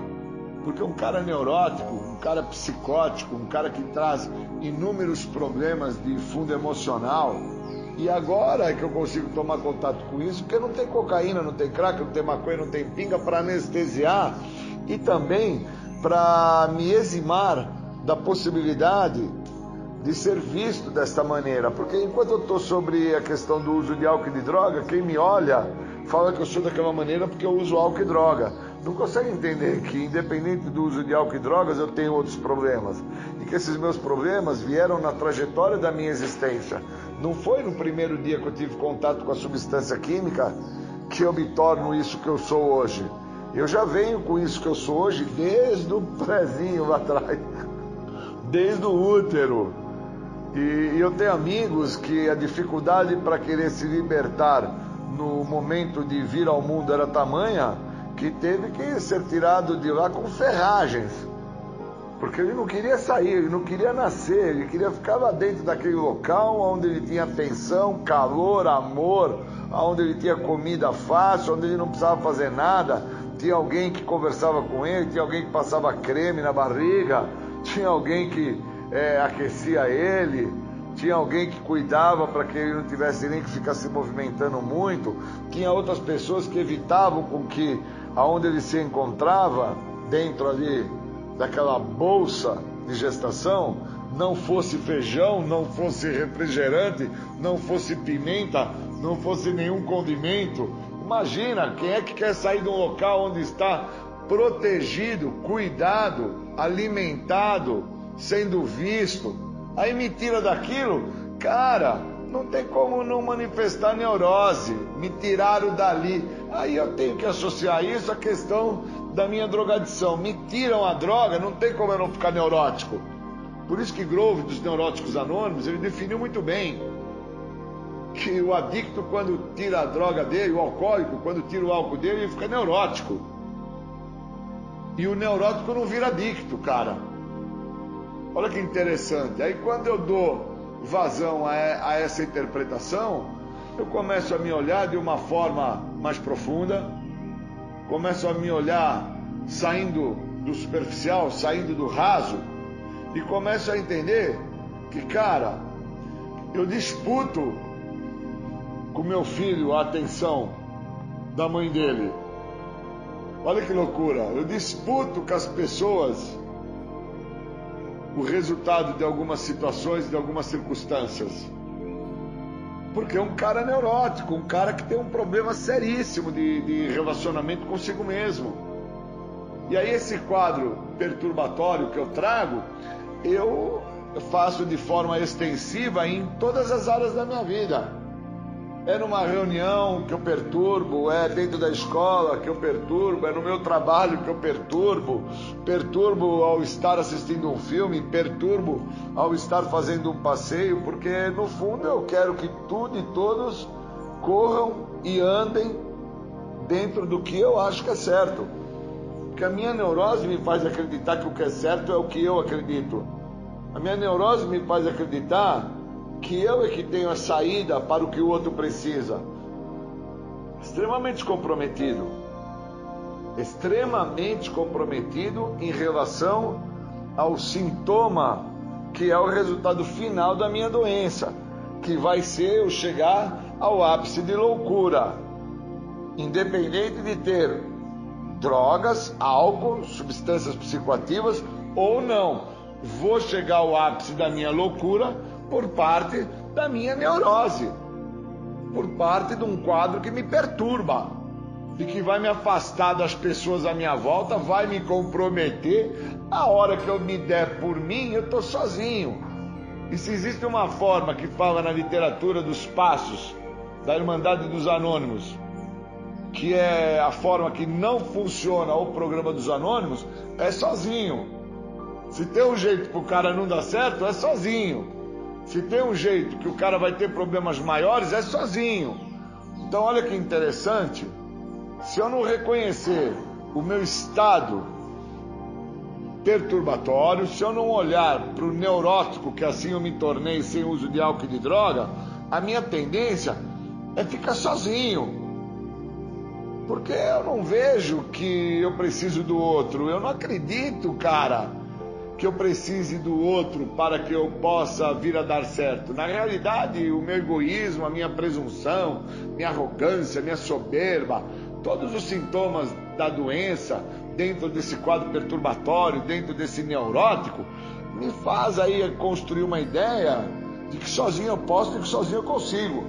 porque um cara neurótico, cara psicótico, um cara que traz inúmeros problemas de fundo emocional, e agora é que eu consigo tomar contato com isso, porque não tem cocaína, não tem crack, não tem maconha, não tem pinga para anestesiar e também para me eximar da possibilidade de ser visto desta maneira, porque enquanto eu estou sobre a questão do uso de álcool e de droga, quem me olha fala que eu sou daquela maneira porque eu uso álcool e droga. Não consegue entender que, independente do uso de álcool e drogas, eu tenho outros problemas. E que esses meus problemas vieram na trajetória da minha existência. Não foi no primeiro dia que eu tive contato com a substância química que eu me torno isso que eu sou hoje. Eu já venho com isso que eu sou hoje desde o prezinho lá atrás, [LAUGHS] desde o útero. E eu tenho amigos que a dificuldade para querer se libertar no momento de vir ao mundo era tamanha que teve que ser tirado de lá com ferragens. Porque ele não queria sair, ele não queria nascer, ele queria ficar lá dentro daquele local onde ele tinha atenção, calor, amor, onde ele tinha comida fácil, onde ele não precisava fazer nada. Tinha alguém que conversava com ele, tinha alguém que passava creme na barriga, tinha alguém que é, aquecia ele, tinha alguém que cuidava para que ele não tivesse nem que ficar se movimentando muito, tinha outras pessoas que evitavam com que aonde ele se encontrava, dentro ali daquela bolsa de gestação, não fosse feijão, não fosse refrigerante, não fosse pimenta, não fosse nenhum condimento. Imagina, quem é que quer sair de um local onde está protegido, cuidado, alimentado, sendo visto. Aí me tira daquilo, cara, não tem como não manifestar neurose. Me tiraram dali. Aí eu tenho que associar isso à questão da minha drogadição. Me tiram a droga, não tem como eu não ficar neurótico. Por isso que Grove, dos Neuróticos Anônimos, ele definiu muito bem que o adicto, quando tira a droga dele, o alcoólico, quando tira o álcool dele, ele fica neurótico. E o neurótico não vira adicto, cara. Olha que interessante. Aí quando eu dou vazão a, a essa interpretação, eu começo a me olhar de uma forma mais profunda, começo a me olhar saindo do superficial, saindo do raso, e começo a entender que, cara, eu disputo com meu filho a atenção da mãe dele. Olha que loucura! Eu disputo com as pessoas o resultado de algumas situações, de algumas circunstâncias. Porque é um cara neurótico, um cara que tem um problema seríssimo de, de relacionamento consigo mesmo. E aí, esse quadro perturbatório que eu trago, eu faço de forma extensiva em todas as áreas da minha vida. É numa reunião que eu perturbo, é dentro da escola que eu perturbo, é no meu trabalho que eu perturbo, perturbo ao estar assistindo um filme, perturbo ao estar fazendo um passeio, porque no fundo eu quero que tudo e todos corram e andem dentro do que eu acho que é certo. Porque a minha neurose me faz acreditar que o que é certo é o que eu acredito. A minha neurose me faz acreditar que eu é que tenho a saída para o que o outro precisa. Extremamente comprometido. Extremamente comprometido em relação ao sintoma que é o resultado final da minha doença, que vai ser eu chegar ao ápice de loucura. Independente de ter drogas, álcool, substâncias psicoativas ou não, vou chegar ao ápice da minha loucura por parte da minha neurose, por parte de um quadro que me perturba e que vai me afastar das pessoas à minha volta, vai me comprometer. A hora que eu me der por mim, eu estou sozinho. E se existe uma forma que fala na literatura dos passos da Irmandade dos Anônimos, que é a forma que não funciona o programa dos Anônimos, é sozinho. Se tem um jeito para o cara não dar certo, é sozinho. Se tem um jeito que o cara vai ter problemas maiores, é sozinho. Então, olha que interessante. Se eu não reconhecer o meu estado perturbatório, se eu não olhar para o neurótico que assim eu me tornei sem uso de álcool e de droga, a minha tendência é ficar sozinho. Porque eu não vejo que eu preciso do outro. Eu não acredito, cara que eu precise do outro para que eu possa vir a dar certo. Na realidade, o meu egoísmo, a minha presunção, minha arrogância, minha soberba, todos os sintomas da doença, dentro desse quadro perturbatório, dentro desse neurótico, me faz aí construir uma ideia de que sozinho eu posso e que sozinho eu consigo.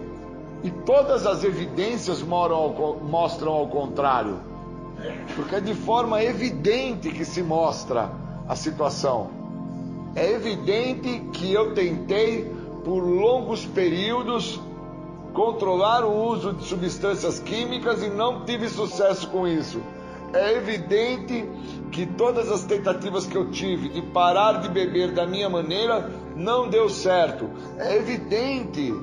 E todas as evidências mostram ao contrário. Porque é de forma evidente que se mostra a situação. É evidente que eu tentei, por longos períodos, controlar o uso de substâncias químicas e não tive sucesso com isso. É evidente que todas as tentativas que eu tive de parar de beber da minha maneira não deu certo. É evidente.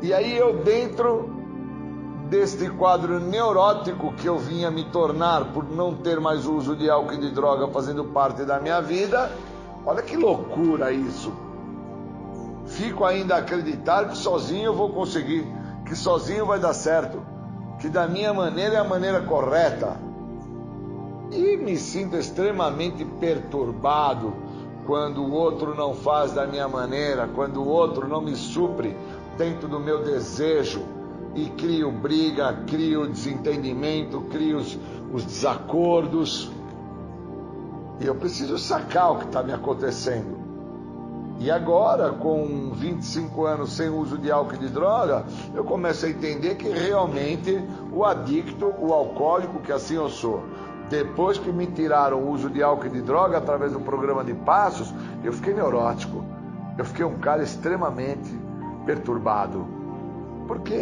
E aí eu dentro deste quadro neurótico que eu vinha me tornar por não ter mais uso de álcool e de droga fazendo parte da minha vida, olha que loucura isso. Fico ainda a acreditar que sozinho eu vou conseguir, que sozinho vai dar certo, que da minha maneira é a maneira correta. E me sinto extremamente perturbado quando o outro não faz da minha maneira, quando o outro não me supre dentro do meu desejo e crio briga, crio desentendimento, crio os, os desacordos. E eu preciso sacar o que está me acontecendo. E agora, com 25 anos sem uso de álcool e de droga, eu começo a entender que realmente o adicto, o alcoólico, que assim eu sou, depois que me tiraram o uso de álcool e de droga através do programa de passos, eu fiquei neurótico. Eu fiquei um cara extremamente perturbado. Porque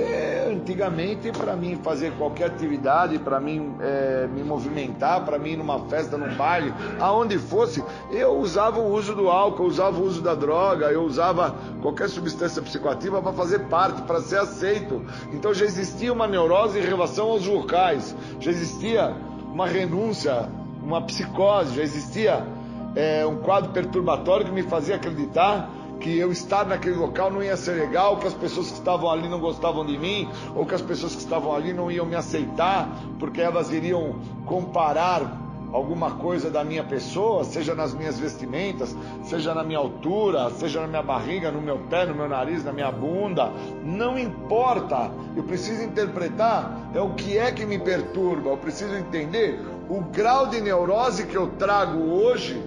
antigamente, para mim fazer qualquer atividade, para mim é, me movimentar, para mim numa festa, num baile, aonde fosse, eu usava o uso do álcool, eu usava o uso da droga, eu usava qualquer substância psicoativa para fazer parte, para ser aceito. Então já existia uma neurose em relação aos locais, já existia uma renúncia, uma psicose, já existia é, um quadro perturbatório que me fazia acreditar que eu estar naquele local não ia ser legal, que as pessoas que estavam ali não gostavam de mim, ou que as pessoas que estavam ali não iam me aceitar, porque elas iriam comparar alguma coisa da minha pessoa, seja nas minhas vestimentas, seja na minha altura, seja na minha barriga, no meu pé, no meu nariz, na minha bunda, não importa. Eu preciso interpretar é o que é que me perturba, eu preciso entender o grau de neurose que eu trago hoje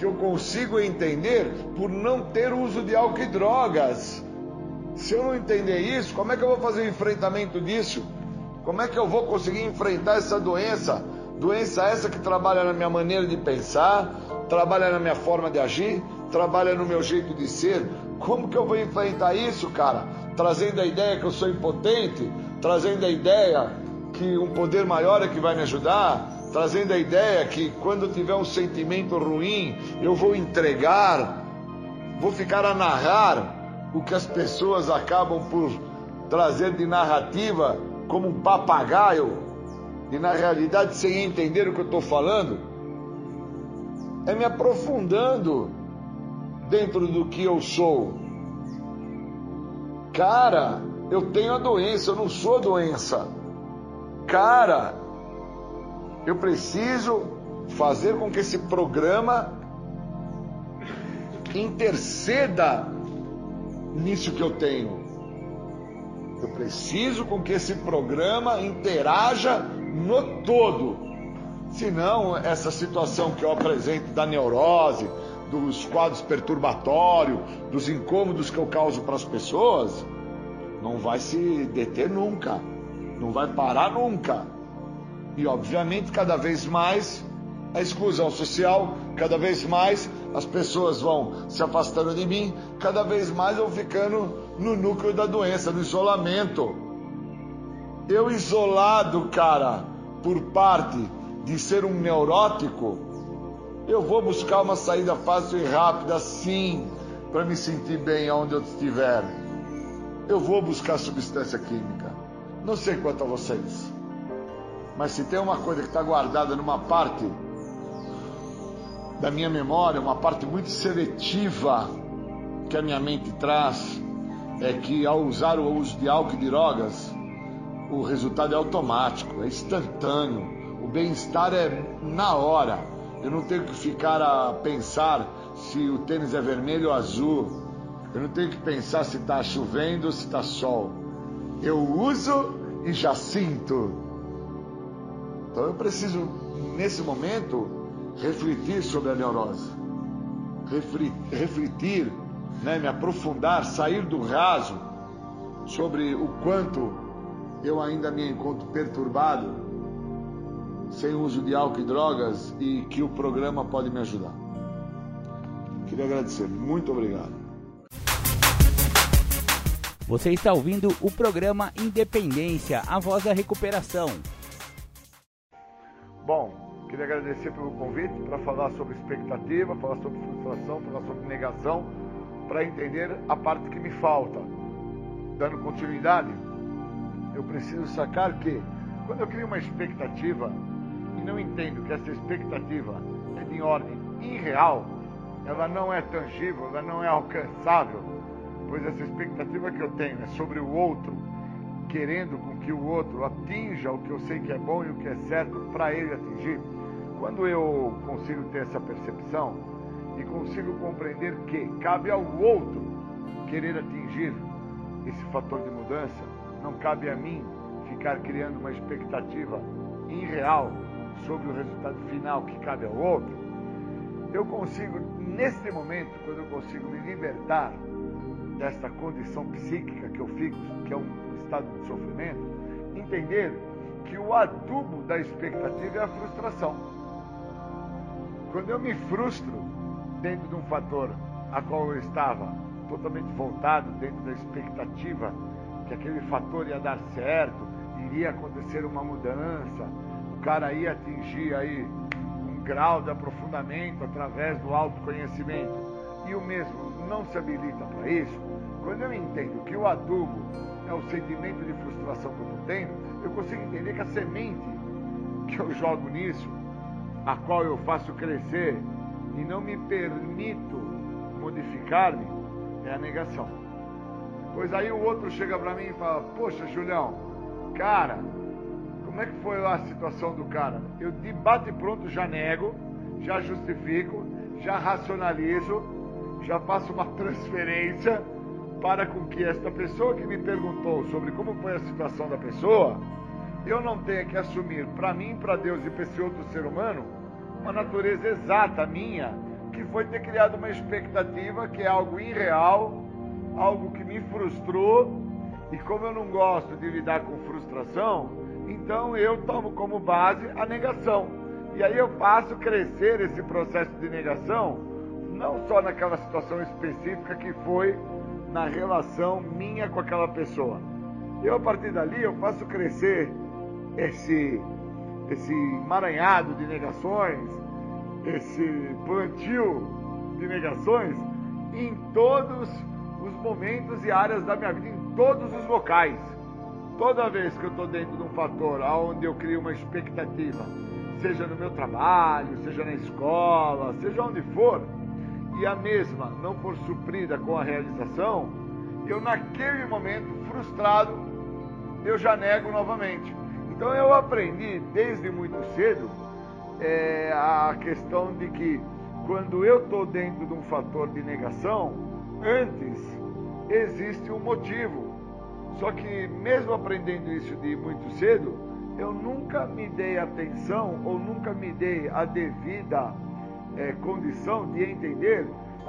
que eu consigo entender por não ter uso de álcool e drogas. Se eu não entender isso, como é que eu vou fazer o enfrentamento disso? Como é que eu vou conseguir enfrentar essa doença? Doença essa que trabalha na minha maneira de pensar, trabalha na minha forma de agir, trabalha no meu jeito de ser. Como que eu vou enfrentar isso, cara? Trazendo a ideia que eu sou impotente, trazendo a ideia que um poder maior é que vai me ajudar, trazendo a ideia que quando tiver um sentimento ruim, eu vou entregar, vou ficar a narrar o que as pessoas acabam por trazer de narrativa como um papagaio, e na realidade sem entender o que eu estou falando, é me aprofundando dentro do que eu sou. Cara, eu tenho a doença, eu não sou a doença. Cara, eu preciso fazer com que esse programa interceda nisso que eu tenho. Eu preciso com que esse programa interaja no todo. Senão, essa situação que eu apresento da neurose, dos quadros perturbatórios, dos incômodos que eu causo para as pessoas, não vai se deter nunca, não vai parar nunca. E, obviamente, cada vez mais a exclusão social, cada vez mais as pessoas vão se afastando de mim, cada vez mais eu ficando no núcleo da doença, no isolamento. Eu isolado, cara, por parte de ser um neurótico, eu vou buscar uma saída fácil e rápida, sim, para me sentir bem onde eu estiver. Eu vou buscar substância química. Não sei quanto a vocês. Mas se tem uma coisa que está guardada numa parte da minha memória, uma parte muito seletiva que a minha mente traz, é que ao usar o uso de álcool e de drogas, o resultado é automático, é instantâneo. O bem-estar é na hora. Eu não tenho que ficar a pensar se o tênis é vermelho ou azul. Eu não tenho que pensar se está chovendo ou se está sol. Eu uso e já sinto. Então eu preciso, nesse momento, refletir sobre a neurose. Refletir, né, me aprofundar, sair do raso sobre o quanto eu ainda me encontro perturbado, sem uso de álcool e drogas e que o programa pode me ajudar. Queria agradecer. Muito obrigado. Você está ouvindo o programa Independência, a voz da recuperação. Bom, queria agradecer pelo convite para falar sobre expectativa, falar sobre frustração, falar sobre negação, para entender a parte que me falta. Dando continuidade, eu preciso sacar que quando eu crio uma expectativa e não entendo que essa expectativa é de ordem irreal, ela não é tangível, ela não é alcançável, pois essa expectativa que eu tenho é sobre o outro, querendo com que o outro atinja o que eu sei que é bom e o que é certo para ele atingir. Quando eu consigo ter essa percepção e consigo compreender que cabe ao outro querer atingir esse fator de mudança, não cabe a mim ficar criando uma expectativa irreal sobre o resultado final que cabe ao outro. Eu consigo, nesse momento, quando eu consigo me libertar dessa condição psíquica que eu fico, que é um estado de sofrimento, entender que o adubo da expectativa é a frustração. Quando eu me frustro dentro de um fator a qual eu estava totalmente voltado dentro da expectativa que aquele fator ia dar certo, iria acontecer uma mudança, o cara ia atingir aí um grau de aprofundamento através do autoconhecimento e o mesmo não se habilita para isso, quando eu entendo que o adubo é o sentimento de frustração que eu tenho, eu consigo entender que a semente que eu jogo nisso, a qual eu faço crescer e não me permito modificar-me, é a negação. Pois aí o outro chega para mim e fala: Poxa, Julião, cara, como é que foi lá a situação do cara? Eu de bate pronto já nego, já justifico, já racionalizo, já faço uma [LAUGHS] transferência para com que esta pessoa que me perguntou sobre como foi a situação da pessoa, eu não tenha que assumir para mim, para Deus e para esse outro ser humano uma natureza exata minha, que foi ter criado uma expectativa que é algo irreal, algo que me frustrou, e como eu não gosto de lidar com frustração, então eu tomo como base a negação. E aí eu faço crescer esse processo de negação, não só naquela situação específica que foi na relação minha com aquela pessoa. Eu, a partir dali, eu faço crescer esse, esse emaranhado de negações, esse plantio de negações em todos os momentos e áreas da minha vida, em todos os locais. Toda vez que eu estou dentro de um fator onde eu crio uma expectativa, seja no meu trabalho, seja na escola, seja onde for, e a mesma não for suprida com a realização, eu naquele momento, frustrado, eu já nego novamente. Então eu aprendi desde muito cedo é, a questão de que quando eu estou dentro de um fator de negação, antes existe um motivo. Só que mesmo aprendendo isso de muito cedo, eu nunca me dei atenção ou nunca me dei a devida é, condição de entender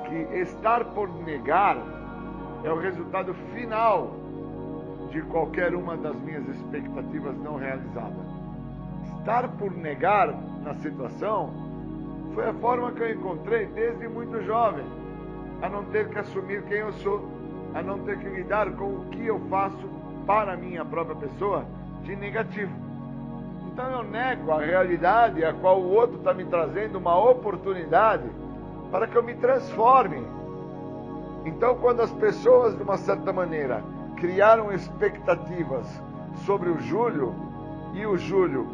que estar por negar é o resultado final de qualquer uma das minhas expectativas não realizadas. Estar por negar na situação foi a forma que eu encontrei desde muito jovem, a não ter que assumir quem eu sou, a não ter que lidar com o que eu faço para a minha própria pessoa de negativo. Então eu nego a realidade a qual o outro está me trazendo uma oportunidade para que eu me transforme. Então, quando as pessoas, de uma certa maneira, criaram expectativas sobre o Júlio e o Júlio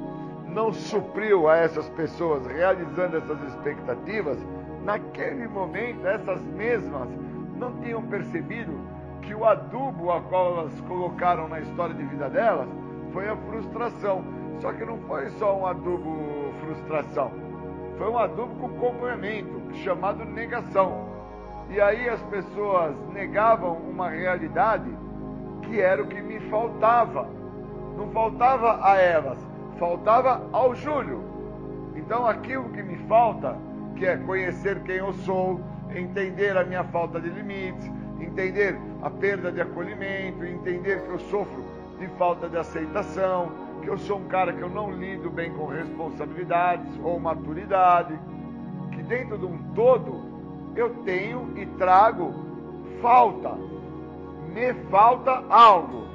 não supriu a essas pessoas realizando essas expectativas, naquele momento essas mesmas não tinham percebido que o adubo a qual elas colocaram na história de vida delas foi a frustração. Só que não foi só um adubo frustração, foi um adubo com complemento, chamado negação. E aí as pessoas negavam uma realidade que era o que me faltava. Não faltava a elas, faltava ao Júlio. Então aquilo que me falta, que é conhecer quem eu sou, entender a minha falta de limites, entender a perda de acolhimento, entender que eu sofro de falta de aceitação, que eu sou um cara que eu não lido bem com responsabilidades ou maturidade, que dentro de um todo eu tenho e trago falta. Me falta algo.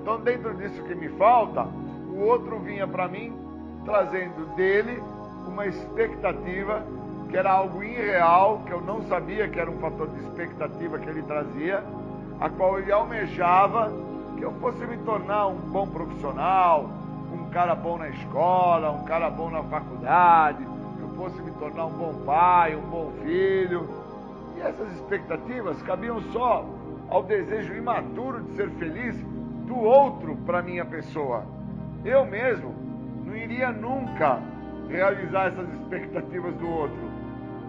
Então, dentro disso que me falta, o outro vinha para mim trazendo dele uma expectativa que era algo irreal, que eu não sabia que era um fator de expectativa que ele trazia, a qual ele almejava que eu fosse me tornar um bom profissional, um cara bom na escola, um cara bom na faculdade, que eu fosse me tornar um bom pai, um bom filho. E essas expectativas cabiam só ao desejo imaturo de ser feliz do outro para minha pessoa. Eu mesmo não iria nunca realizar essas expectativas do outro.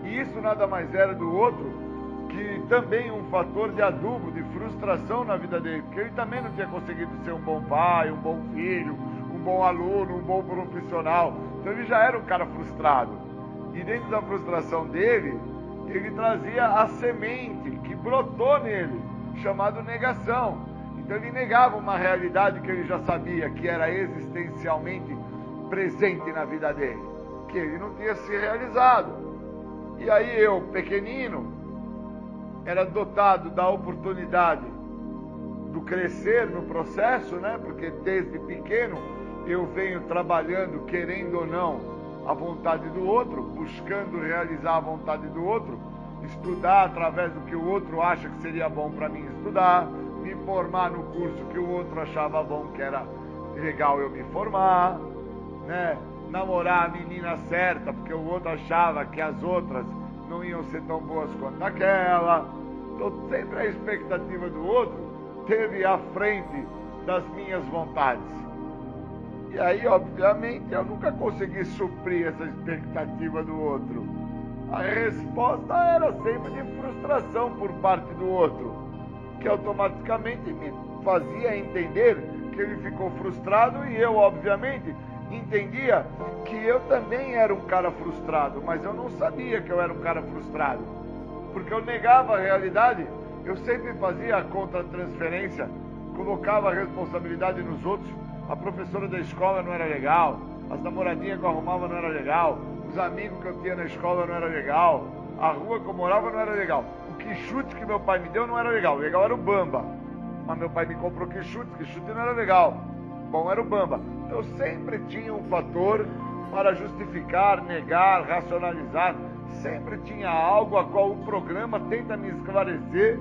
E isso nada mais era do outro que também um fator de adubo, de frustração na vida dele, porque ele também não tinha conseguido ser um bom pai, um bom filho, um bom aluno, um bom profissional. Então ele já era um cara frustrado. E dentro da frustração dele, ele trazia a semente que brotou nele, chamado negação. Então ele negava uma realidade que ele já sabia que era existencialmente presente na vida dele, que ele não tinha se realizado. E aí eu, pequenino, era dotado da oportunidade do crescer no processo, né? Porque desde pequeno eu venho trabalhando, querendo ou não, a vontade do outro, buscando realizar a vontade do outro, estudar através do que o outro acha que seria bom para mim estudar, me formar no curso que o outro achava bom, que era legal eu me formar, né? Namorar a menina certa, porque o outro achava que as outras não iam ser tão boas quanto aquela. Então, sempre a expectativa do outro teve à frente das minhas vontades. E aí, obviamente, eu nunca consegui suprir essa expectativa do outro. A resposta era sempre de frustração por parte do outro, que automaticamente me fazia entender que ele ficou frustrado e eu, obviamente, entendia que eu também era um cara frustrado, mas eu não sabia que eu era um cara frustrado, porque eu negava a realidade. Eu sempre fazia a contra-transferência, colocava a responsabilidade nos outros. A professora da escola não era legal, as namoradinhas que eu arrumava não era legal, os amigos que eu tinha na escola não era legal, a rua que eu morava não era legal, o que chute que meu pai me deu não era legal, o legal era o bamba. Mas meu pai me comprou que chute, que chute não era legal. Bom era o bamba. Então sempre tinha um fator para justificar, negar, racionalizar. Sempre tinha algo a qual o programa tenta me esclarecer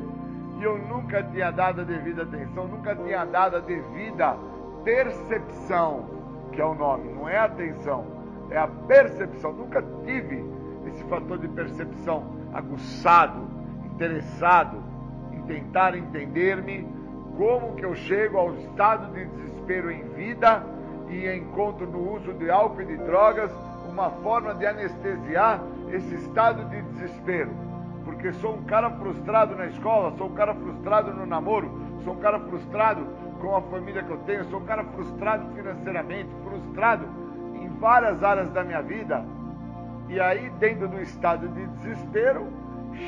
e eu nunca tinha dado a devida atenção, nunca tinha dado a devida percepção, que é o nome, não é atenção, é a percepção. Nunca tive esse fator de percepção aguçado, interessado em tentar entender-me como que eu chego ao estado de desespero em vida e encontro no uso de álcool e de drogas uma forma de anestesiar esse estado de desespero. Porque sou um cara frustrado na escola, sou um cara frustrado no namoro, sou um cara frustrado com a família que eu tenho, sou um cara frustrado financeiramente, frustrado em várias áreas da minha vida. E aí, dentro do estado de desespero,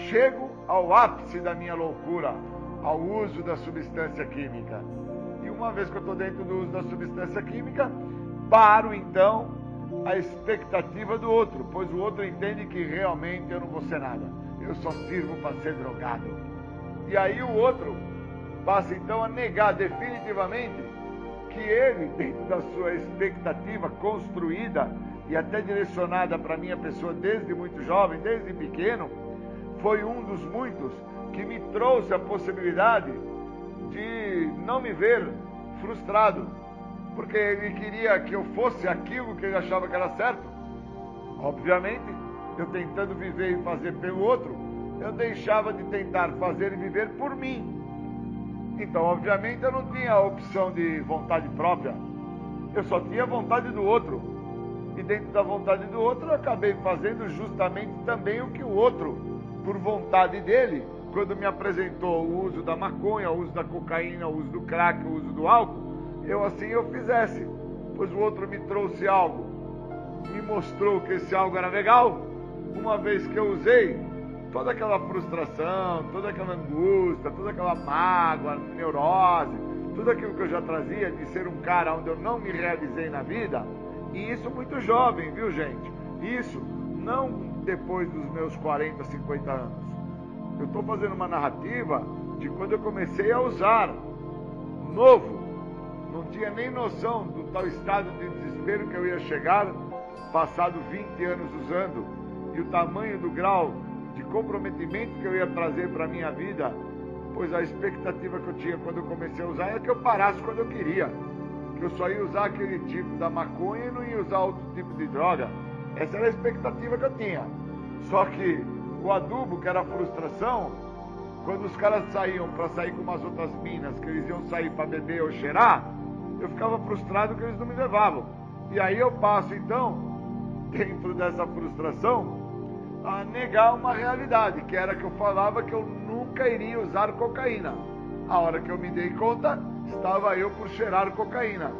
chego ao ápice da minha loucura, ao uso da substância química uma vez que eu estou dentro do uso da substância química, paro então a expectativa do outro, pois o outro entende que realmente eu não vou ser nada, eu só sirvo para ser drogado. E aí o outro passa então a negar definitivamente que ele, dentro da sua expectativa construída e até direcionada para minha pessoa desde muito jovem, desde pequeno, foi um dos muitos que me trouxe a possibilidade de não me ver frustrado, porque ele queria que eu fosse aquilo que ele achava que era certo. Obviamente, eu tentando viver e fazer pelo outro, eu deixava de tentar fazer e viver por mim. Então, obviamente, eu não tinha a opção de vontade própria, eu só tinha vontade do outro. E dentro da vontade do outro, eu acabei fazendo justamente também o que o outro, por vontade dele, quando me apresentou o uso da maconha, o uso da cocaína, o uso do crack, o uso do álcool, eu assim eu fizesse. pois o outro me trouxe algo, me mostrou que esse algo era legal, uma vez que eu usei, toda aquela frustração, toda aquela angústia, toda aquela mágoa, neurose, tudo aquilo que eu já trazia de ser um cara onde eu não me realizei na vida, e isso muito jovem, viu gente? Isso não depois dos meus 40, 50 anos. Eu estou fazendo uma narrativa de quando eu comecei a usar, novo. Não tinha nem noção do tal estado de desespero que eu ia chegar, passado 20 anos usando, e o tamanho do grau de comprometimento que eu ia trazer para a minha vida, pois a expectativa que eu tinha quando eu comecei a usar era que eu parasse quando eu queria. Que eu só ia usar aquele tipo da maconha e não ia usar outro tipo de droga. Essa era a expectativa que eu tinha. Só que o adubo, que era a frustração, quando os caras saíam para sair com umas outras minas, que eles iam sair para beber ou cheirar, eu ficava frustrado que eles não me levavam. E aí eu passo então, [LAUGHS] dentro dessa frustração, a negar uma realidade, que era que eu falava que eu nunca iria usar cocaína. A hora que eu me dei conta, estava eu por cheirar cocaína.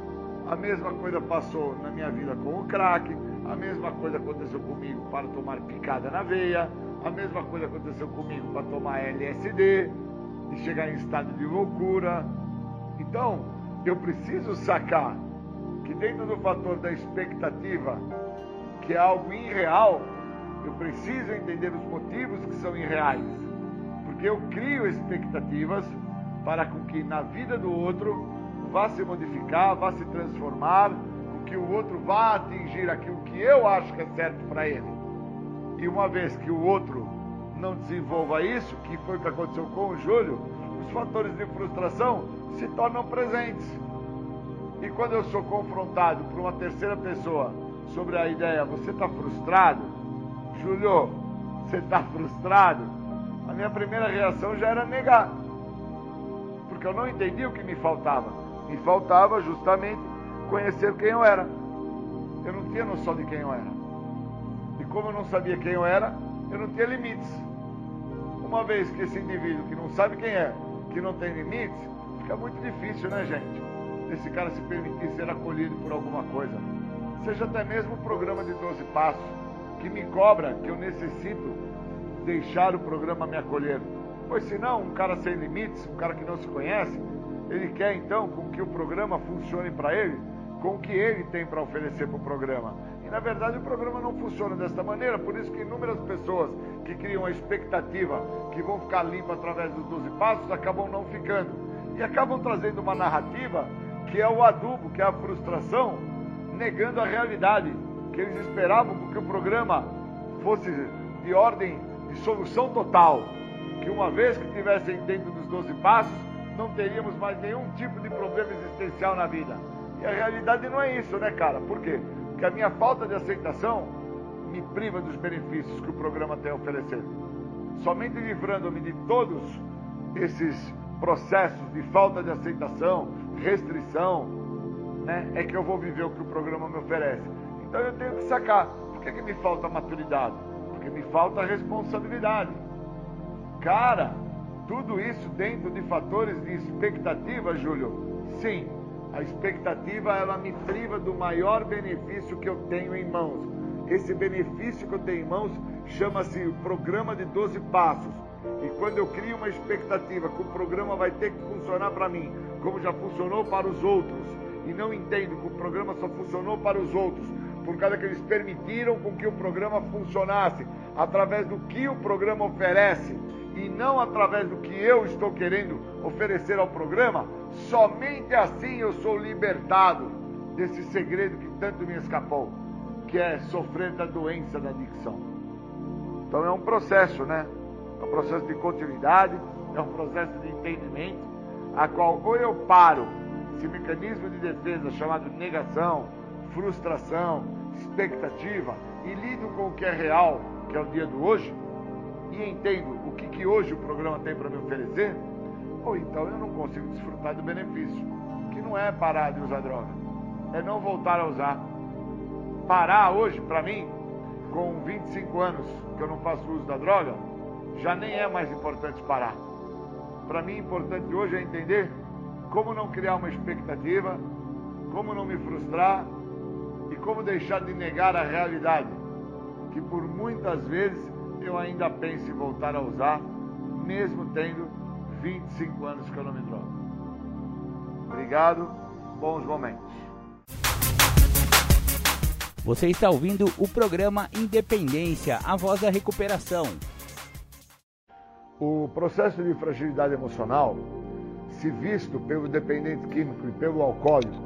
A mesma coisa passou na minha vida com o crack, a mesma coisa aconteceu comigo para tomar picada na veia, a mesma coisa aconteceu comigo para tomar LSD e chegar em estado de loucura. Então, eu preciso sacar que dentro do fator da expectativa, que é algo irreal, eu preciso entender os motivos que são irreais. Porque eu crio expectativas para com que na vida do outro vá se modificar, vá se transformar, com que o outro vá atingir aquilo que eu acho que é certo para ele. E uma vez que o outro não desenvolva isso, que foi o que aconteceu com o Júlio, os fatores de frustração se tornam presentes. E quando eu sou confrontado por uma terceira pessoa sobre a ideia, você está frustrado, Júlio, você está frustrado, a minha primeira reação já era negar. Porque eu não entendi o que me faltava. Me faltava justamente conhecer quem eu era. Eu não tinha noção de quem eu era. Como eu não sabia quem eu era, eu não tinha limites. Uma vez que esse indivíduo que não sabe quem é, que não tem limites, fica muito difícil, né, gente? Esse cara se permitir ser acolhido por alguma coisa. Seja até mesmo o programa de 12 passos, que me cobra que eu necessito deixar o programa me acolher. Pois senão, um cara sem limites, um cara que não se conhece, ele quer então com que o programa funcione para ele, com o que ele tem para oferecer para o programa. E na verdade o programa não funciona desta maneira, por isso que inúmeras pessoas que criam a expectativa que vão ficar limpas através dos 12 passos acabam não ficando. E acabam trazendo uma narrativa que é o adubo, que é a frustração, negando a realidade, que eles esperavam que o programa fosse de ordem de solução total, que uma vez que estivessem dentro dos 12 passos, não teríamos mais nenhum tipo de problema existencial na vida. E a realidade não é isso, né, cara? Por quê? Porque a minha falta de aceitação me priva dos benefícios que o programa tem a oferecer. Somente livrando-me de todos esses processos de falta de aceitação, restrição, né, é que eu vou viver o que o programa me oferece. Então eu tenho que sacar. Por que, que me falta maturidade? Porque me falta responsabilidade. Cara, tudo isso dentro de fatores de expectativa, Júlio? Sim, a expectativa ela me priva do maior benefício que eu tenho em mãos. Esse benefício que eu tenho em mãos chama-se o programa de 12 passos. E quando eu crio uma expectativa que o programa vai ter que funcionar para mim, como já funcionou para os outros, e não entendo que o programa só funcionou para os outros, por causa que eles permitiram com que o programa funcionasse através do que o programa oferece e não através do que eu estou querendo oferecer ao programa, somente assim eu sou libertado desse segredo que tanto me escapou, que é sofrer da doença da adicção. Então é um processo, né? É um processo de continuidade, é um processo de entendimento, a qual ou eu paro esse mecanismo de defesa chamado negação, frustração, expectativa e lido com o que é real, que é o dia do hoje, e entendo o que, que hoje o programa tem para me oferecer, ou então eu não consigo desfrutar do benefício, que não é parar de usar droga, é não voltar a usar. Parar hoje, para mim, com 25 anos que eu não faço uso da droga, já nem é mais importante parar. Para mim, importante hoje é entender como não criar uma expectativa, como não me frustrar e como deixar de negar a realidade, que por muitas vezes eu ainda penso em voltar a usar, mesmo tendo 25 anos que eu não me drogo. Obrigado, bons momentos. Você está ouvindo o programa Independência, a voz da recuperação. O processo de fragilidade emocional, se visto pelo dependente químico e pelo alcoólico,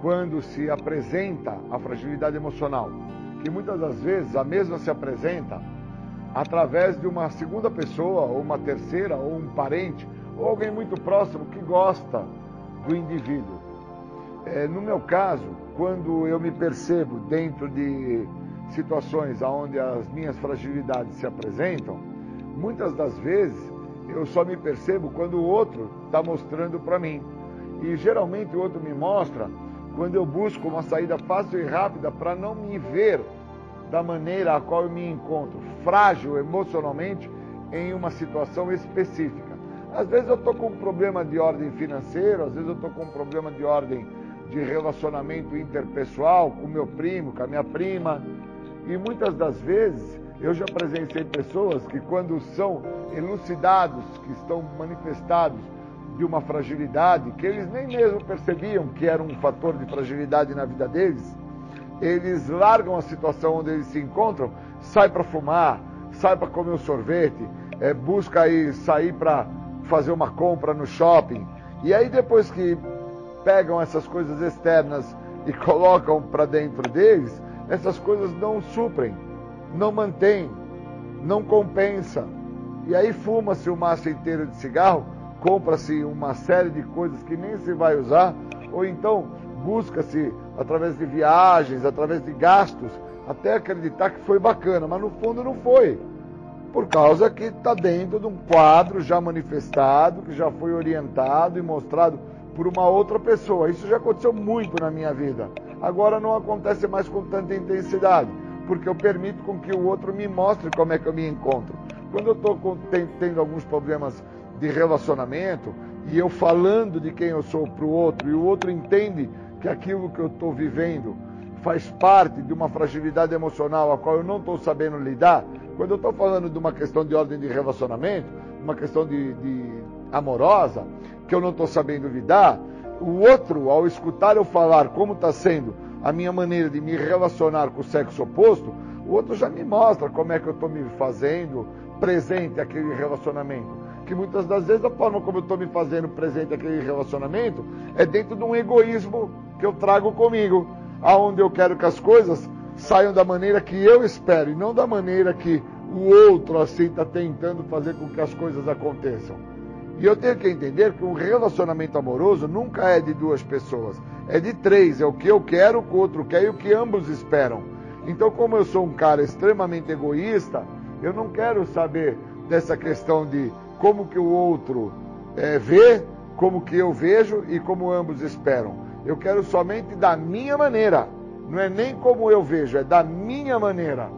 quando se apresenta a fragilidade emocional, que muitas das vezes a mesma se apresenta através de uma segunda pessoa, ou uma terceira, ou um parente, ou alguém muito próximo que gosta do indivíduo. É, no meu caso, quando eu me percebo dentro de situações onde as minhas fragilidades se apresentam, muitas das vezes eu só me percebo quando o outro está mostrando para mim. E geralmente o outro me mostra quando eu busco uma saída fácil e rápida para não me ver da maneira a qual eu me encontro, frágil emocionalmente em uma situação específica. Às vezes eu estou com um problema de ordem financeira, às vezes eu estou com um problema de ordem de relacionamento interpessoal com meu primo, com a minha prima. E muitas das vezes eu já presenciei pessoas que, quando são elucidados, que estão manifestados de uma fragilidade, que eles nem mesmo percebiam que era um fator de fragilidade na vida deles, eles largam a situação onde eles se encontram, sai para fumar, sai para comer um sorvete, é, busca aí sair para fazer uma compra no shopping. E aí depois que pegam essas coisas externas e [LAUGHS] colocam para dentro deles, essas coisas não suprem, não mantêm, não compensa. E aí fuma-se o maço inteiro de cigarro, compra-se uma série de coisas que nem se vai usar, ou então busca-se através de viagens, através de gastos, até acreditar que foi bacana, mas no fundo não foi. Por causa que está dentro de um quadro já manifestado, que já foi orientado e mostrado por uma outra pessoa. Isso já aconteceu muito na minha vida. Agora não acontece mais com tanta intensidade, porque eu permito com que o outro me mostre como é que eu me encontro. Quando eu estou tendo alguns problemas de relacionamento e eu falando de quem eu sou para o outro e o outro entende que aquilo que eu estou vivendo faz parte de uma fragilidade emocional a qual eu não estou sabendo lidar, quando eu estou falando de uma questão de ordem de relacionamento, uma questão de, de amorosa, que eu não estou sabendo lidar, o outro, ao escutar eu falar como está sendo a minha maneira de me relacionar com o sexo oposto, o outro já me mostra como é que eu estou me fazendo presente àquele relacionamento. Que muitas das vezes a forma como eu estou me fazendo presente aquele relacionamento é dentro de um egoísmo que eu trago comigo, aonde eu quero que as coisas saiam da maneira que eu espero e não da maneira que o outro assim está tentando fazer com que as coisas aconteçam. E eu tenho que entender que um relacionamento amoroso nunca é de duas pessoas, é de três, é o que eu quero, o que o outro quer e o que ambos esperam. Então, como eu sou um cara extremamente egoísta, eu não quero saber dessa questão de como que o outro é, vê, como que eu vejo e como ambos esperam. Eu quero somente da minha maneira. Não é nem como eu vejo, é da minha maneira.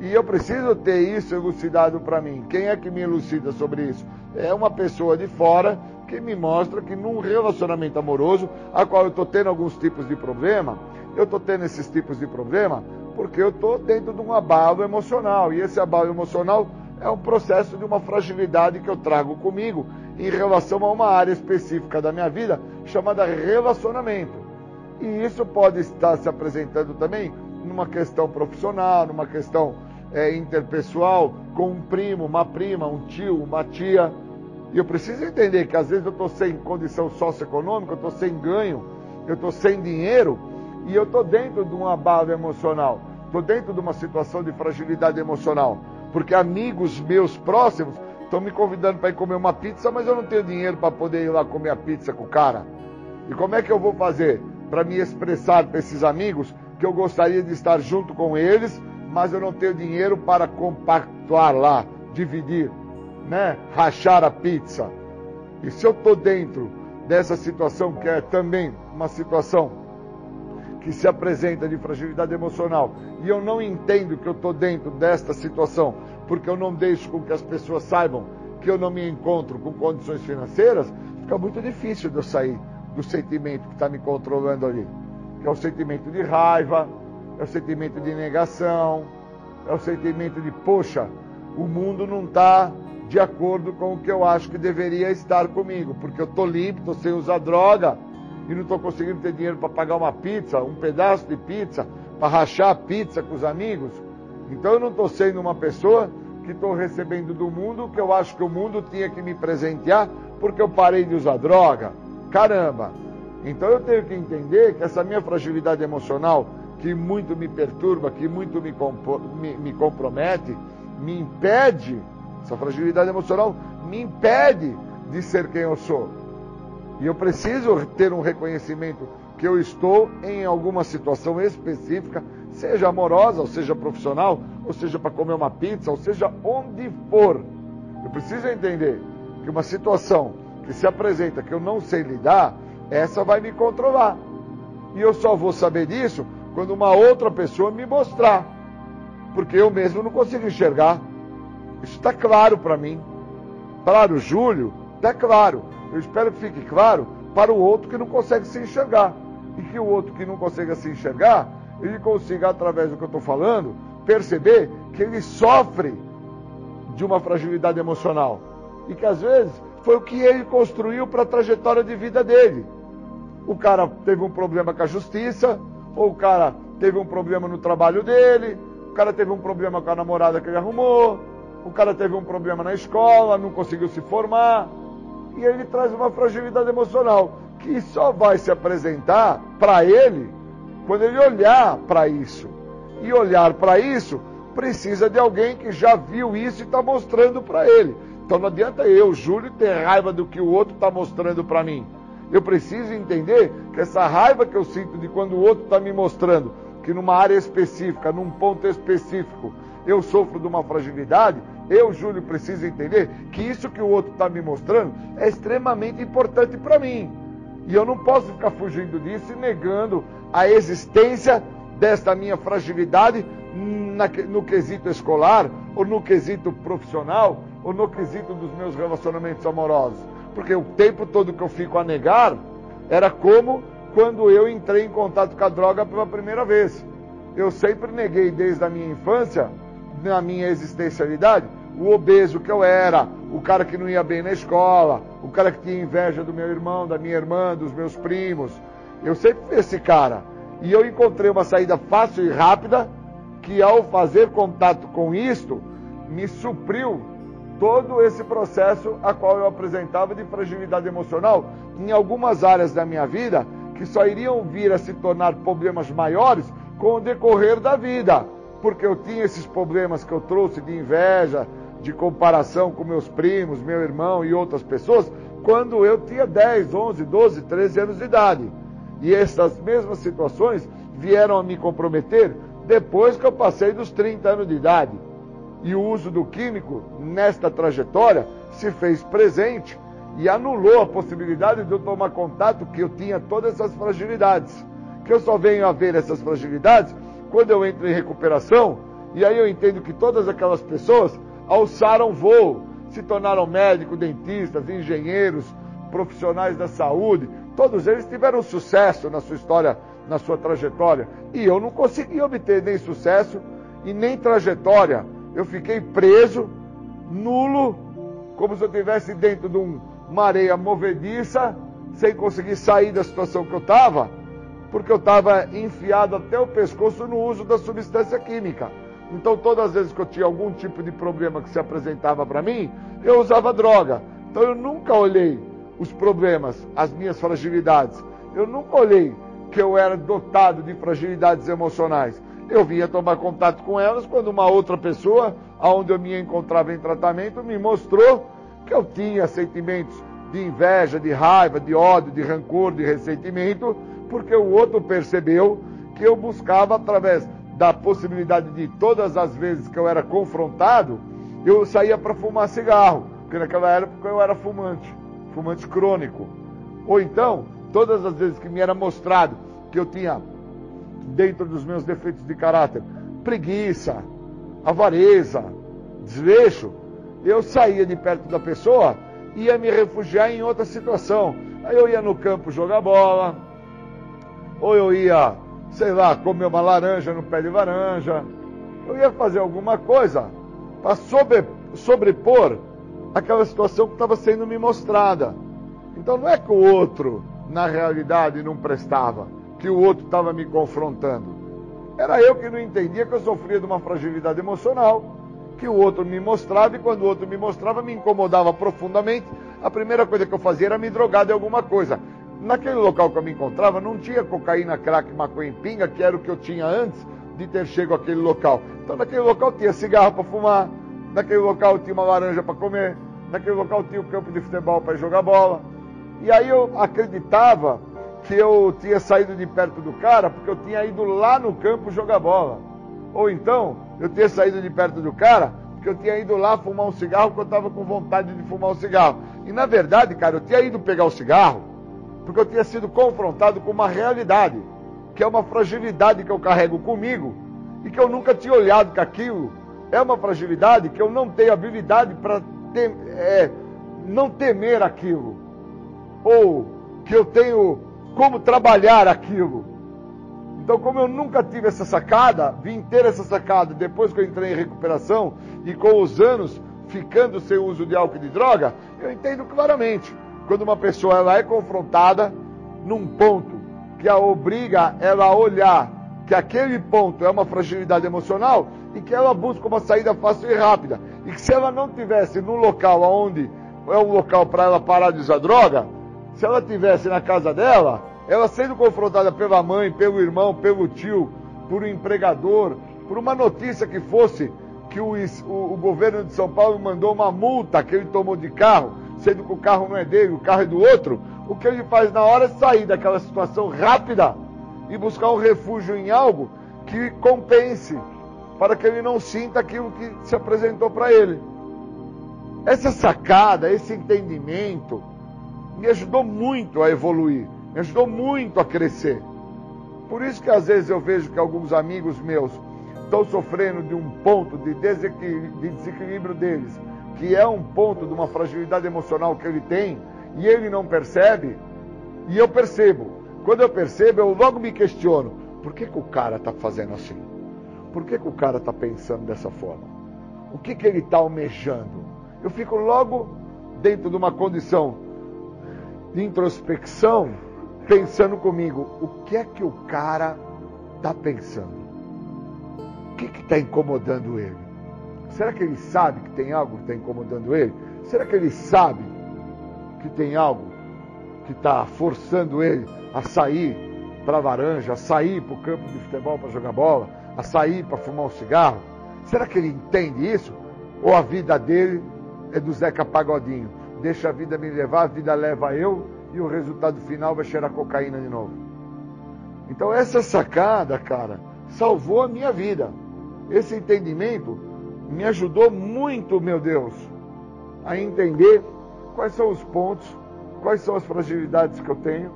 E eu preciso ter isso elucidado para mim. Quem é que me elucida sobre isso? É uma pessoa de fora que me mostra que num relacionamento amoroso, a qual eu estou tendo alguns tipos de problema, eu estou tendo esses tipos de problema porque eu estou dentro de um abalo emocional. E esse abalo emocional é um processo de uma fragilidade que eu trago comigo em relação a uma área específica da minha vida chamada relacionamento. E isso pode estar se apresentando também numa questão profissional, numa questão é, interpessoal, com um primo, uma prima, um tio, uma tia. E eu preciso entender que às vezes eu estou sem condição socioeconômica, eu estou sem ganho, eu estou sem dinheiro e eu estou dentro de um abalo emocional, estou dentro de uma situação de fragilidade emocional porque amigos meus próximos estão me convidando para ir comer uma pizza, mas eu não tenho dinheiro para poder ir lá comer a pizza com o cara. E como é que eu vou fazer para me expressar para esses amigos que eu gostaria de estar junto com eles, mas eu não tenho dinheiro para compactuar lá, dividir, né? Rachar a pizza. E se eu estou dentro dessa situação que é também uma situação que se apresenta de fragilidade emocional e eu não entendo que eu estou dentro desta situação, porque eu não deixo com que as pessoas saibam que eu não me encontro com condições financeiras, fica muito difícil de eu sair do sentimento que está me controlando ali. Que é o sentimento de raiva, é o sentimento de negação, é o sentimento de, poxa, o mundo não está de acordo com o que eu acho que deveria estar comigo, porque eu estou limpo, estou sem usar droga e não estou conseguindo ter dinheiro para pagar uma pizza, um pedaço de pizza, para rachar a pizza com os amigos. Então eu não estou sendo uma pessoa que estou recebendo do mundo que eu acho que o mundo tinha que me presentear porque eu parei de usar droga. Caramba! Então eu tenho que entender que essa minha fragilidade emocional, que muito me perturba, que muito me, me, me compromete, me impede, essa fragilidade emocional me impede de ser quem eu sou. E eu preciso ter um reconhecimento que eu estou em alguma situação específica, seja amorosa, ou seja profissional, ou seja para comer uma pizza, ou seja onde for. Eu preciso entender que uma situação que se apresenta que eu não sei lidar, essa vai me controlar. E eu só vou saber disso quando uma outra pessoa me mostrar. Porque eu mesmo não consigo enxergar. Isso está claro para mim. Para o Júlio, está claro. Eu espero que fique claro para o outro que não consegue se enxergar. E que o outro que não consegue se enxergar, ele consiga, através do que eu estou falando, perceber que ele sofre de uma fragilidade emocional. E que às vezes foi o que ele construiu para a trajetória de vida dele. O cara teve um problema com a justiça, ou o cara teve um problema no trabalho dele, o cara teve um problema com a namorada que ele arrumou, o cara teve um problema na escola, não conseguiu se formar, e ele traz uma fragilidade emocional que só vai se apresentar para ele quando ele olhar para isso. E olhar para isso precisa de alguém que já viu isso e está mostrando para ele. Então não adianta eu, Júlio, ter raiva do que o outro está mostrando para mim. Eu preciso entender que essa raiva que eu sinto de quando o outro está me mostrando que numa área específica, num ponto específico, eu sofro de uma fragilidade, eu, Júlio, preciso entender que isso que o outro está me mostrando é extremamente importante para mim. E eu não posso ficar fugindo disso e negando a existência desta minha fragilidade no quesito escolar, ou no quesito profissional, ou no quesito dos meus relacionamentos amorosos. Porque o tempo todo que eu fico a negar era como quando eu entrei em contato com a droga pela primeira vez. Eu sempre neguei desde a minha infância, na minha existencialidade, o obeso que eu era, o cara que não ia bem na escola, o cara que tinha inveja do meu irmão, da minha irmã, dos meus primos. Eu sempre fui esse cara. E eu encontrei uma saída fácil e rápida que, ao fazer contato com isto, me supriu todo esse processo a qual eu apresentava de fragilidade emocional em algumas áreas da minha vida que só iriam vir a se tornar problemas maiores com o decorrer da vida, porque eu tinha esses problemas que eu trouxe de inveja, de comparação com meus primos, meu irmão e outras pessoas, quando eu tinha 10, 11, 12, 13 anos de idade. E essas mesmas situações vieram a me comprometer depois que eu passei dos 30 anos de idade. E o uso do químico nesta trajetória se fez presente e anulou a possibilidade de eu tomar contato que eu tinha todas essas fragilidades. Que eu só venho a ver essas fragilidades quando eu entro em recuperação e aí eu entendo que todas aquelas pessoas alçaram voo, se tornaram médicos, dentistas, engenheiros, profissionais da saúde, todos eles tiveram sucesso na sua história, na sua trajetória. E eu não consegui obter nem sucesso e nem trajetória. Eu fiquei preso, nulo, como se eu estivesse dentro de um, uma areia movediça, sem conseguir sair da situação que eu estava, porque eu estava enfiado até o pescoço no uso da substância química. Então, todas as vezes que eu tinha algum tipo de problema que se apresentava para mim, eu usava droga. Então, eu nunca olhei os problemas, as minhas fragilidades. Eu nunca olhei que eu era dotado de fragilidades emocionais. Eu vinha tomar contato com elas quando uma outra pessoa, aonde eu me encontrava em tratamento, me mostrou que eu tinha sentimentos de inveja, de raiva, de ódio, de rancor, de ressentimento, porque o outro percebeu que eu buscava através da possibilidade de todas as vezes que eu era confrontado, eu saía para fumar cigarro, porque naquela época eu era fumante, fumante crônico. Ou então, todas as vezes que me era mostrado que eu tinha, dentro dos meus defeitos de caráter, preguiça, avareza, desleixo, eu saía de perto da pessoa e ia me refugiar em outra situação. Aí eu ia no campo jogar bola, ou eu ia, sei lá, comer uma laranja no pé de laranja, eu ia fazer alguma coisa para sobre, sobrepor aquela situação que estava sendo me mostrada. Então não é que o outro, na realidade, não prestava, que o outro estava me confrontando. Era eu que não entendia que eu sofria de uma fragilidade emocional, que o outro me mostrava, e quando o outro me mostrava, me incomodava profundamente. A primeira coisa que eu fazia era me drogar de alguma coisa. Naquele local que eu me encontrava, não tinha cocaína, crack, maconha e pinga, que era o que eu tinha antes de ter chego àquele local. Então, naquele local tinha cigarro para fumar, naquele local tinha uma laranja para comer, naquele local tinha o um campo de futebol para jogar bola. E aí eu acreditava que eu tinha saído de perto do cara porque eu tinha ido lá no campo jogar bola. Ou então, eu tinha saído de perto do cara porque eu tinha ido lá fumar um cigarro porque eu estava com vontade de fumar um cigarro. E na verdade, cara, eu tinha ido pegar o cigarro porque eu tinha sido confrontado com uma realidade, que é uma fragilidade que eu carrego comigo e que eu nunca tinha olhado que aquilo é uma fragilidade que eu não tenho habilidade para é, não temer aquilo. Ou que eu tenho como trabalhar aquilo. Então, como eu nunca tive essa sacada, vim ter essa sacada depois que eu entrei em recuperação e com os anos ficando sem uso de álcool e de droga, eu entendo claramente quando uma pessoa ela é confrontada num ponto que a obriga ela a olhar que aquele ponto é uma fragilidade emocional e que ela busca uma saída fácil e rápida. E que se ela não tivesse no local onde é um local para ela parar de usar droga, se ela tivesse na casa dela, ela sendo confrontada pela mãe, pelo irmão, pelo tio, por um empregador, por uma notícia que fosse que o, o, o governo de São Paulo mandou uma multa que ele tomou de carro, sendo que o carro não é dele, o carro é do outro, o que ele faz na hora é sair daquela situação rápida e buscar um refúgio em algo que compense, para que ele não sinta aquilo que se apresentou para ele. Essa sacada, esse entendimento, me ajudou muito a evoluir, me ajudou muito a crescer. Por isso que às vezes eu vejo que alguns amigos meus estão sofrendo de um ponto de desequilíbrio, de desequilíbrio deles, que é um ponto de uma fragilidade emocional que ele tem, e ele não percebe, e eu percebo. Quando eu percebo, eu logo me questiono: por que, que o cara está fazendo assim? Por que, que o cara está pensando dessa forma? O que, que ele está almejando? Eu fico logo dentro de uma condição de introspecção, pensando comigo, o que é que o cara está pensando? O que está incomodando ele? Será que ele sabe que tem algo que está incomodando ele? Será que ele sabe que tem algo que está forçando ele a sair para a varanja, a sair para o campo de futebol para jogar bola, a sair para fumar um cigarro? Será que ele entende isso? Ou a vida dele é do Zeca Pagodinho? deixa a vida me levar, a vida leva eu, e o resultado final vai cheirar cocaína de novo. Então essa sacada, cara, salvou a minha vida. Esse entendimento me ajudou muito, meu Deus, a entender quais são os pontos, quais são as fragilidades que eu tenho,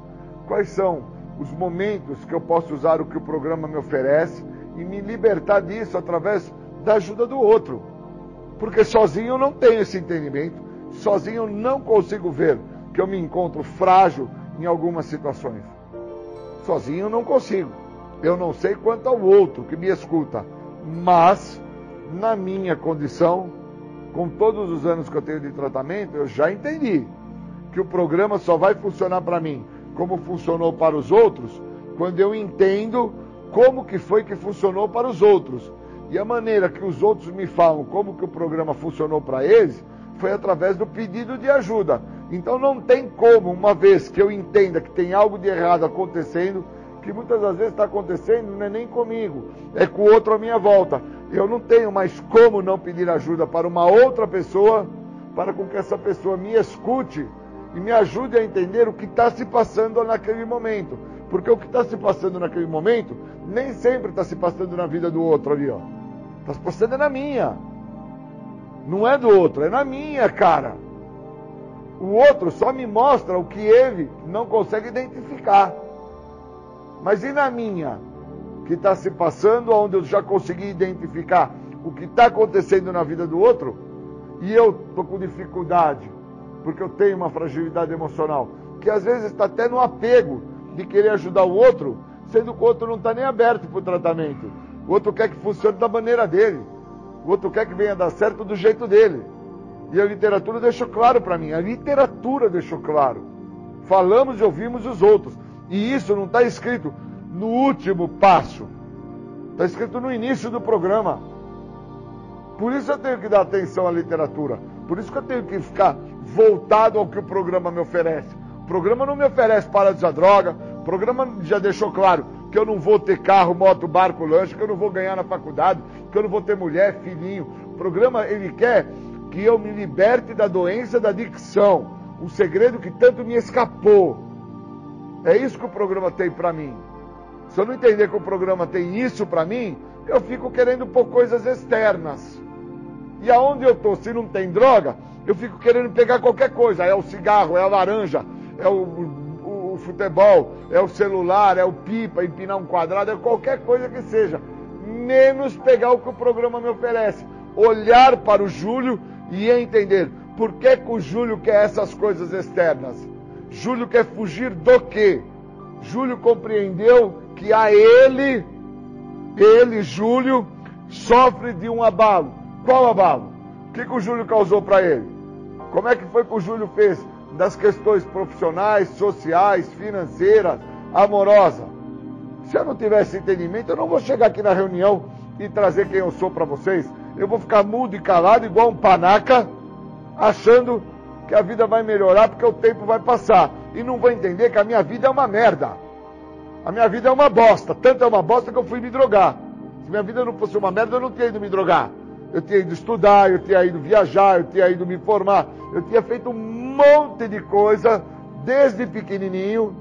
quais são os momentos que eu posso usar o que o programa me oferece e me libertar disso através da ajuda do outro. Porque sozinho eu não tenho esse entendimento, sozinho eu não consigo ver que eu me encontro frágil em algumas situações. Sozinho eu não consigo. Eu não sei quanto ao outro que me escuta, mas na minha condição, com todos os anos que eu tenho de tratamento, eu já entendi que o programa só vai funcionar para mim como funcionou para os outros quando eu entendo como que foi que funcionou para os outros. E a maneira que os outros me falam como que o programa funcionou para eles, foi através do pedido de ajuda. Então não tem como, uma vez que eu entenda que tem algo de errado acontecendo, que muitas das vezes está acontecendo, não é nem comigo, é com o outro à minha volta. Eu não tenho mais como não pedir ajuda para uma outra pessoa, para com que essa pessoa me escute e me ajude a entender o que está se passando naquele momento. Porque o que está se passando naquele momento nem sempre está se passando na vida do outro ali, ó. Está se passando na minha. Não é do outro, é na minha, cara. O outro só me mostra o que ele não consegue identificar. Mas e na minha? Que está se passando, onde eu já consegui identificar o que está acontecendo na vida do outro, e eu estou com dificuldade, porque eu tenho uma fragilidade emocional, que às vezes está até no apego de querer ajudar o outro, sendo que o outro não está nem aberto para o tratamento. O outro quer que funcione da maneira dele. O outro quer que venha dar certo do jeito dele. E a literatura deixou claro para mim. A literatura deixou claro. Falamos e ouvimos os outros. E isso não está escrito no último passo. Está escrito no início do programa. Por isso eu tenho que dar atenção à literatura. Por isso que eu tenho que ficar voltado ao que o programa me oferece. O programa não me oferece para de usar droga. O programa já deixou claro que eu não vou ter carro, moto, barco, lanche, que eu não vou ganhar na faculdade, que eu não vou ter mulher, filhinho. O programa, ele quer que eu me liberte da doença da adicção. Um segredo que tanto me escapou. É isso que o programa tem para mim. Se eu não entender que o programa tem isso para mim, eu fico querendo pôr coisas externas. E aonde eu estou, se não tem droga, eu fico querendo pegar qualquer coisa. É o cigarro, é a laranja, é o, o, o futebol, é o celular, é o pipa, empinar um quadrado, é qualquer coisa que seja. Menos pegar o que o programa me oferece. Olhar para o Júlio e entender por que, que o Júlio quer essas coisas externas. Júlio quer fugir do quê? Júlio compreendeu que a ele, ele, Júlio, sofre de um abalo. Qual abalo? O que, que o Júlio causou para ele? Como é que foi que o Júlio fez das questões profissionais, sociais, financeiras, amorosas? Se eu não tivesse entendimento, eu não vou chegar aqui na reunião e trazer quem eu sou para vocês. Eu vou ficar mudo e calado, igual um panaca, achando que a vida vai melhorar porque o tempo vai passar. E não vou entender que a minha vida é uma merda. A minha vida é uma bosta. Tanto é uma bosta que eu fui me drogar. Se minha vida não fosse uma merda, eu não teria ido me drogar. Eu tinha ido estudar, eu tinha ido viajar, eu tinha ido me formar. Eu tinha feito um monte de coisa desde pequenininho.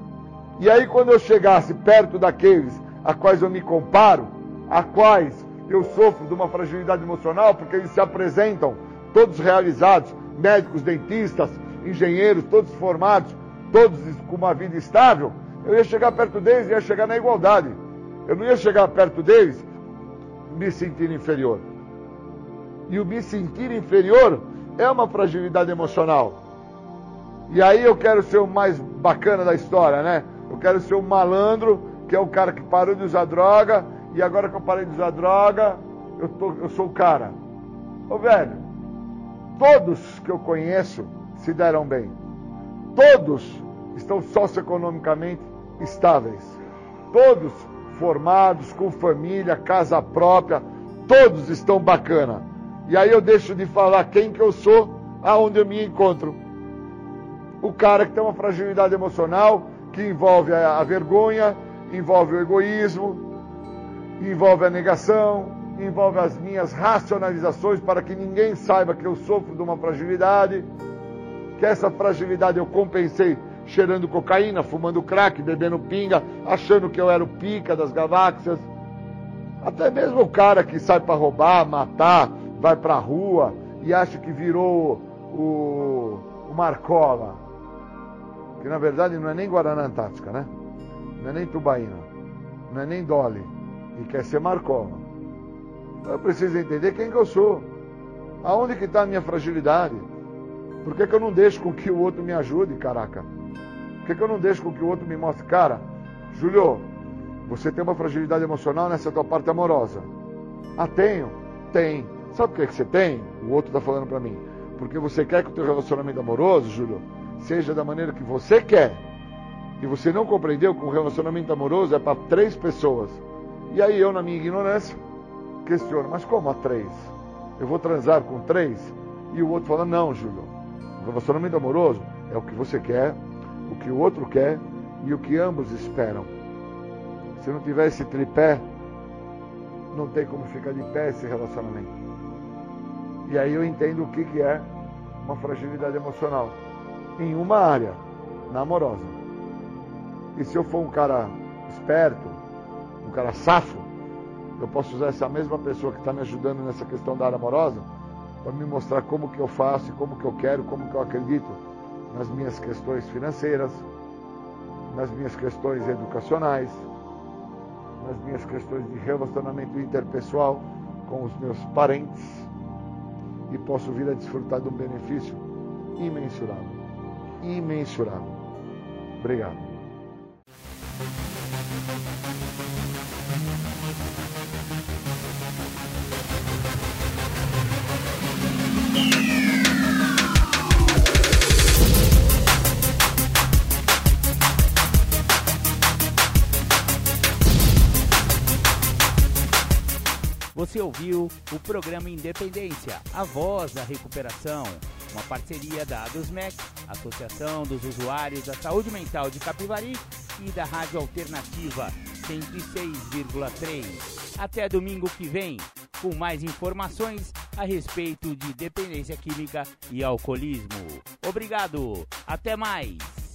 E aí, quando eu chegasse perto daqueles a quais eu me comparo, a quais eu sofro de uma fragilidade emocional, porque eles se apresentam todos realizados, médicos, dentistas, engenheiros, todos formados, todos com uma vida estável, eu ia chegar perto deles e ia chegar na igualdade. Eu não ia chegar perto deles me sentir inferior. E o me sentir inferior é uma fragilidade emocional. E aí eu quero ser o mais bacana da história, né? Eu quero ser o malandro, que é o cara que parou de usar droga, e agora que eu parei de usar droga, eu, tô, eu sou o cara. Ô velho, todos que eu conheço se deram bem. Todos estão socioeconomicamente estáveis. Todos formados, com família, casa própria, todos estão bacana. E aí eu deixo de falar quem que eu sou, aonde eu me encontro. O cara que tem uma fragilidade emocional, que envolve a, vergonha, envolve o egoísmo, envolve a negação, envolve as minhas racionalizações para que ninguém saiba que eu sofro de uma fragilidade, que essa fragilidade eu compensei cheirando cocaína, fumando crack, bebendo pinga, achando que eu era o pica das galáxias. Até mesmo o cara que sai para roubar, matar, vai para a rua e acha que virou o, o Marcola. Que na verdade não é nem Guaraná Antártica, né? Não é nem Tubaína. Não é nem Dolly. E quer ser Marcola. Eu preciso entender quem que eu sou. Aonde que está a minha fragilidade? Por que, que eu não deixo com que o outro me ajude, caraca? Por que, que eu não deixo com que o outro me mostre? Cara, Júlio, você tem uma fragilidade emocional nessa tua parte amorosa. Ah, tenho? Tem. Sabe por que, que você tem? O outro está falando para mim. Porque você quer que o teu relacionamento amoroso, Júlio, seja da maneira que você quer. E você não compreendeu que um relacionamento amoroso é para três pessoas. E aí eu, na minha ignorância, questiono, mas como a três? Eu vou transar com três? E o outro fala, não, Júlio. O relacionamento amoroso é o que você quer, o que o outro quer e o que ambos esperam. Se não tiver esse tripé, não tem como ficar de pé esse relacionamento. E aí eu entendo o que, que é uma fragilidade emocional. Em uma área, na amorosa. E se eu for um cara esperto, um cara safo, eu posso usar essa mesma pessoa que está me ajudando nessa questão da área amorosa para me mostrar como que eu faço, como que eu quero, como que eu acredito nas minhas questões financeiras, nas minhas questões educacionais, nas minhas questões de relacionamento interpessoal com os meus parentes e posso vir a desfrutar de um benefício imensurável. Imensurável. Obrigado. Você ouviu o programa Independência, a voz da recuperação, uma parceria da ADUSMEC, Associação dos Usuários da Saúde Mental de Capivari e da Rádio Alternativa 106,3. Até domingo que vem, com mais informações a respeito de dependência química e alcoolismo. Obrigado, até mais!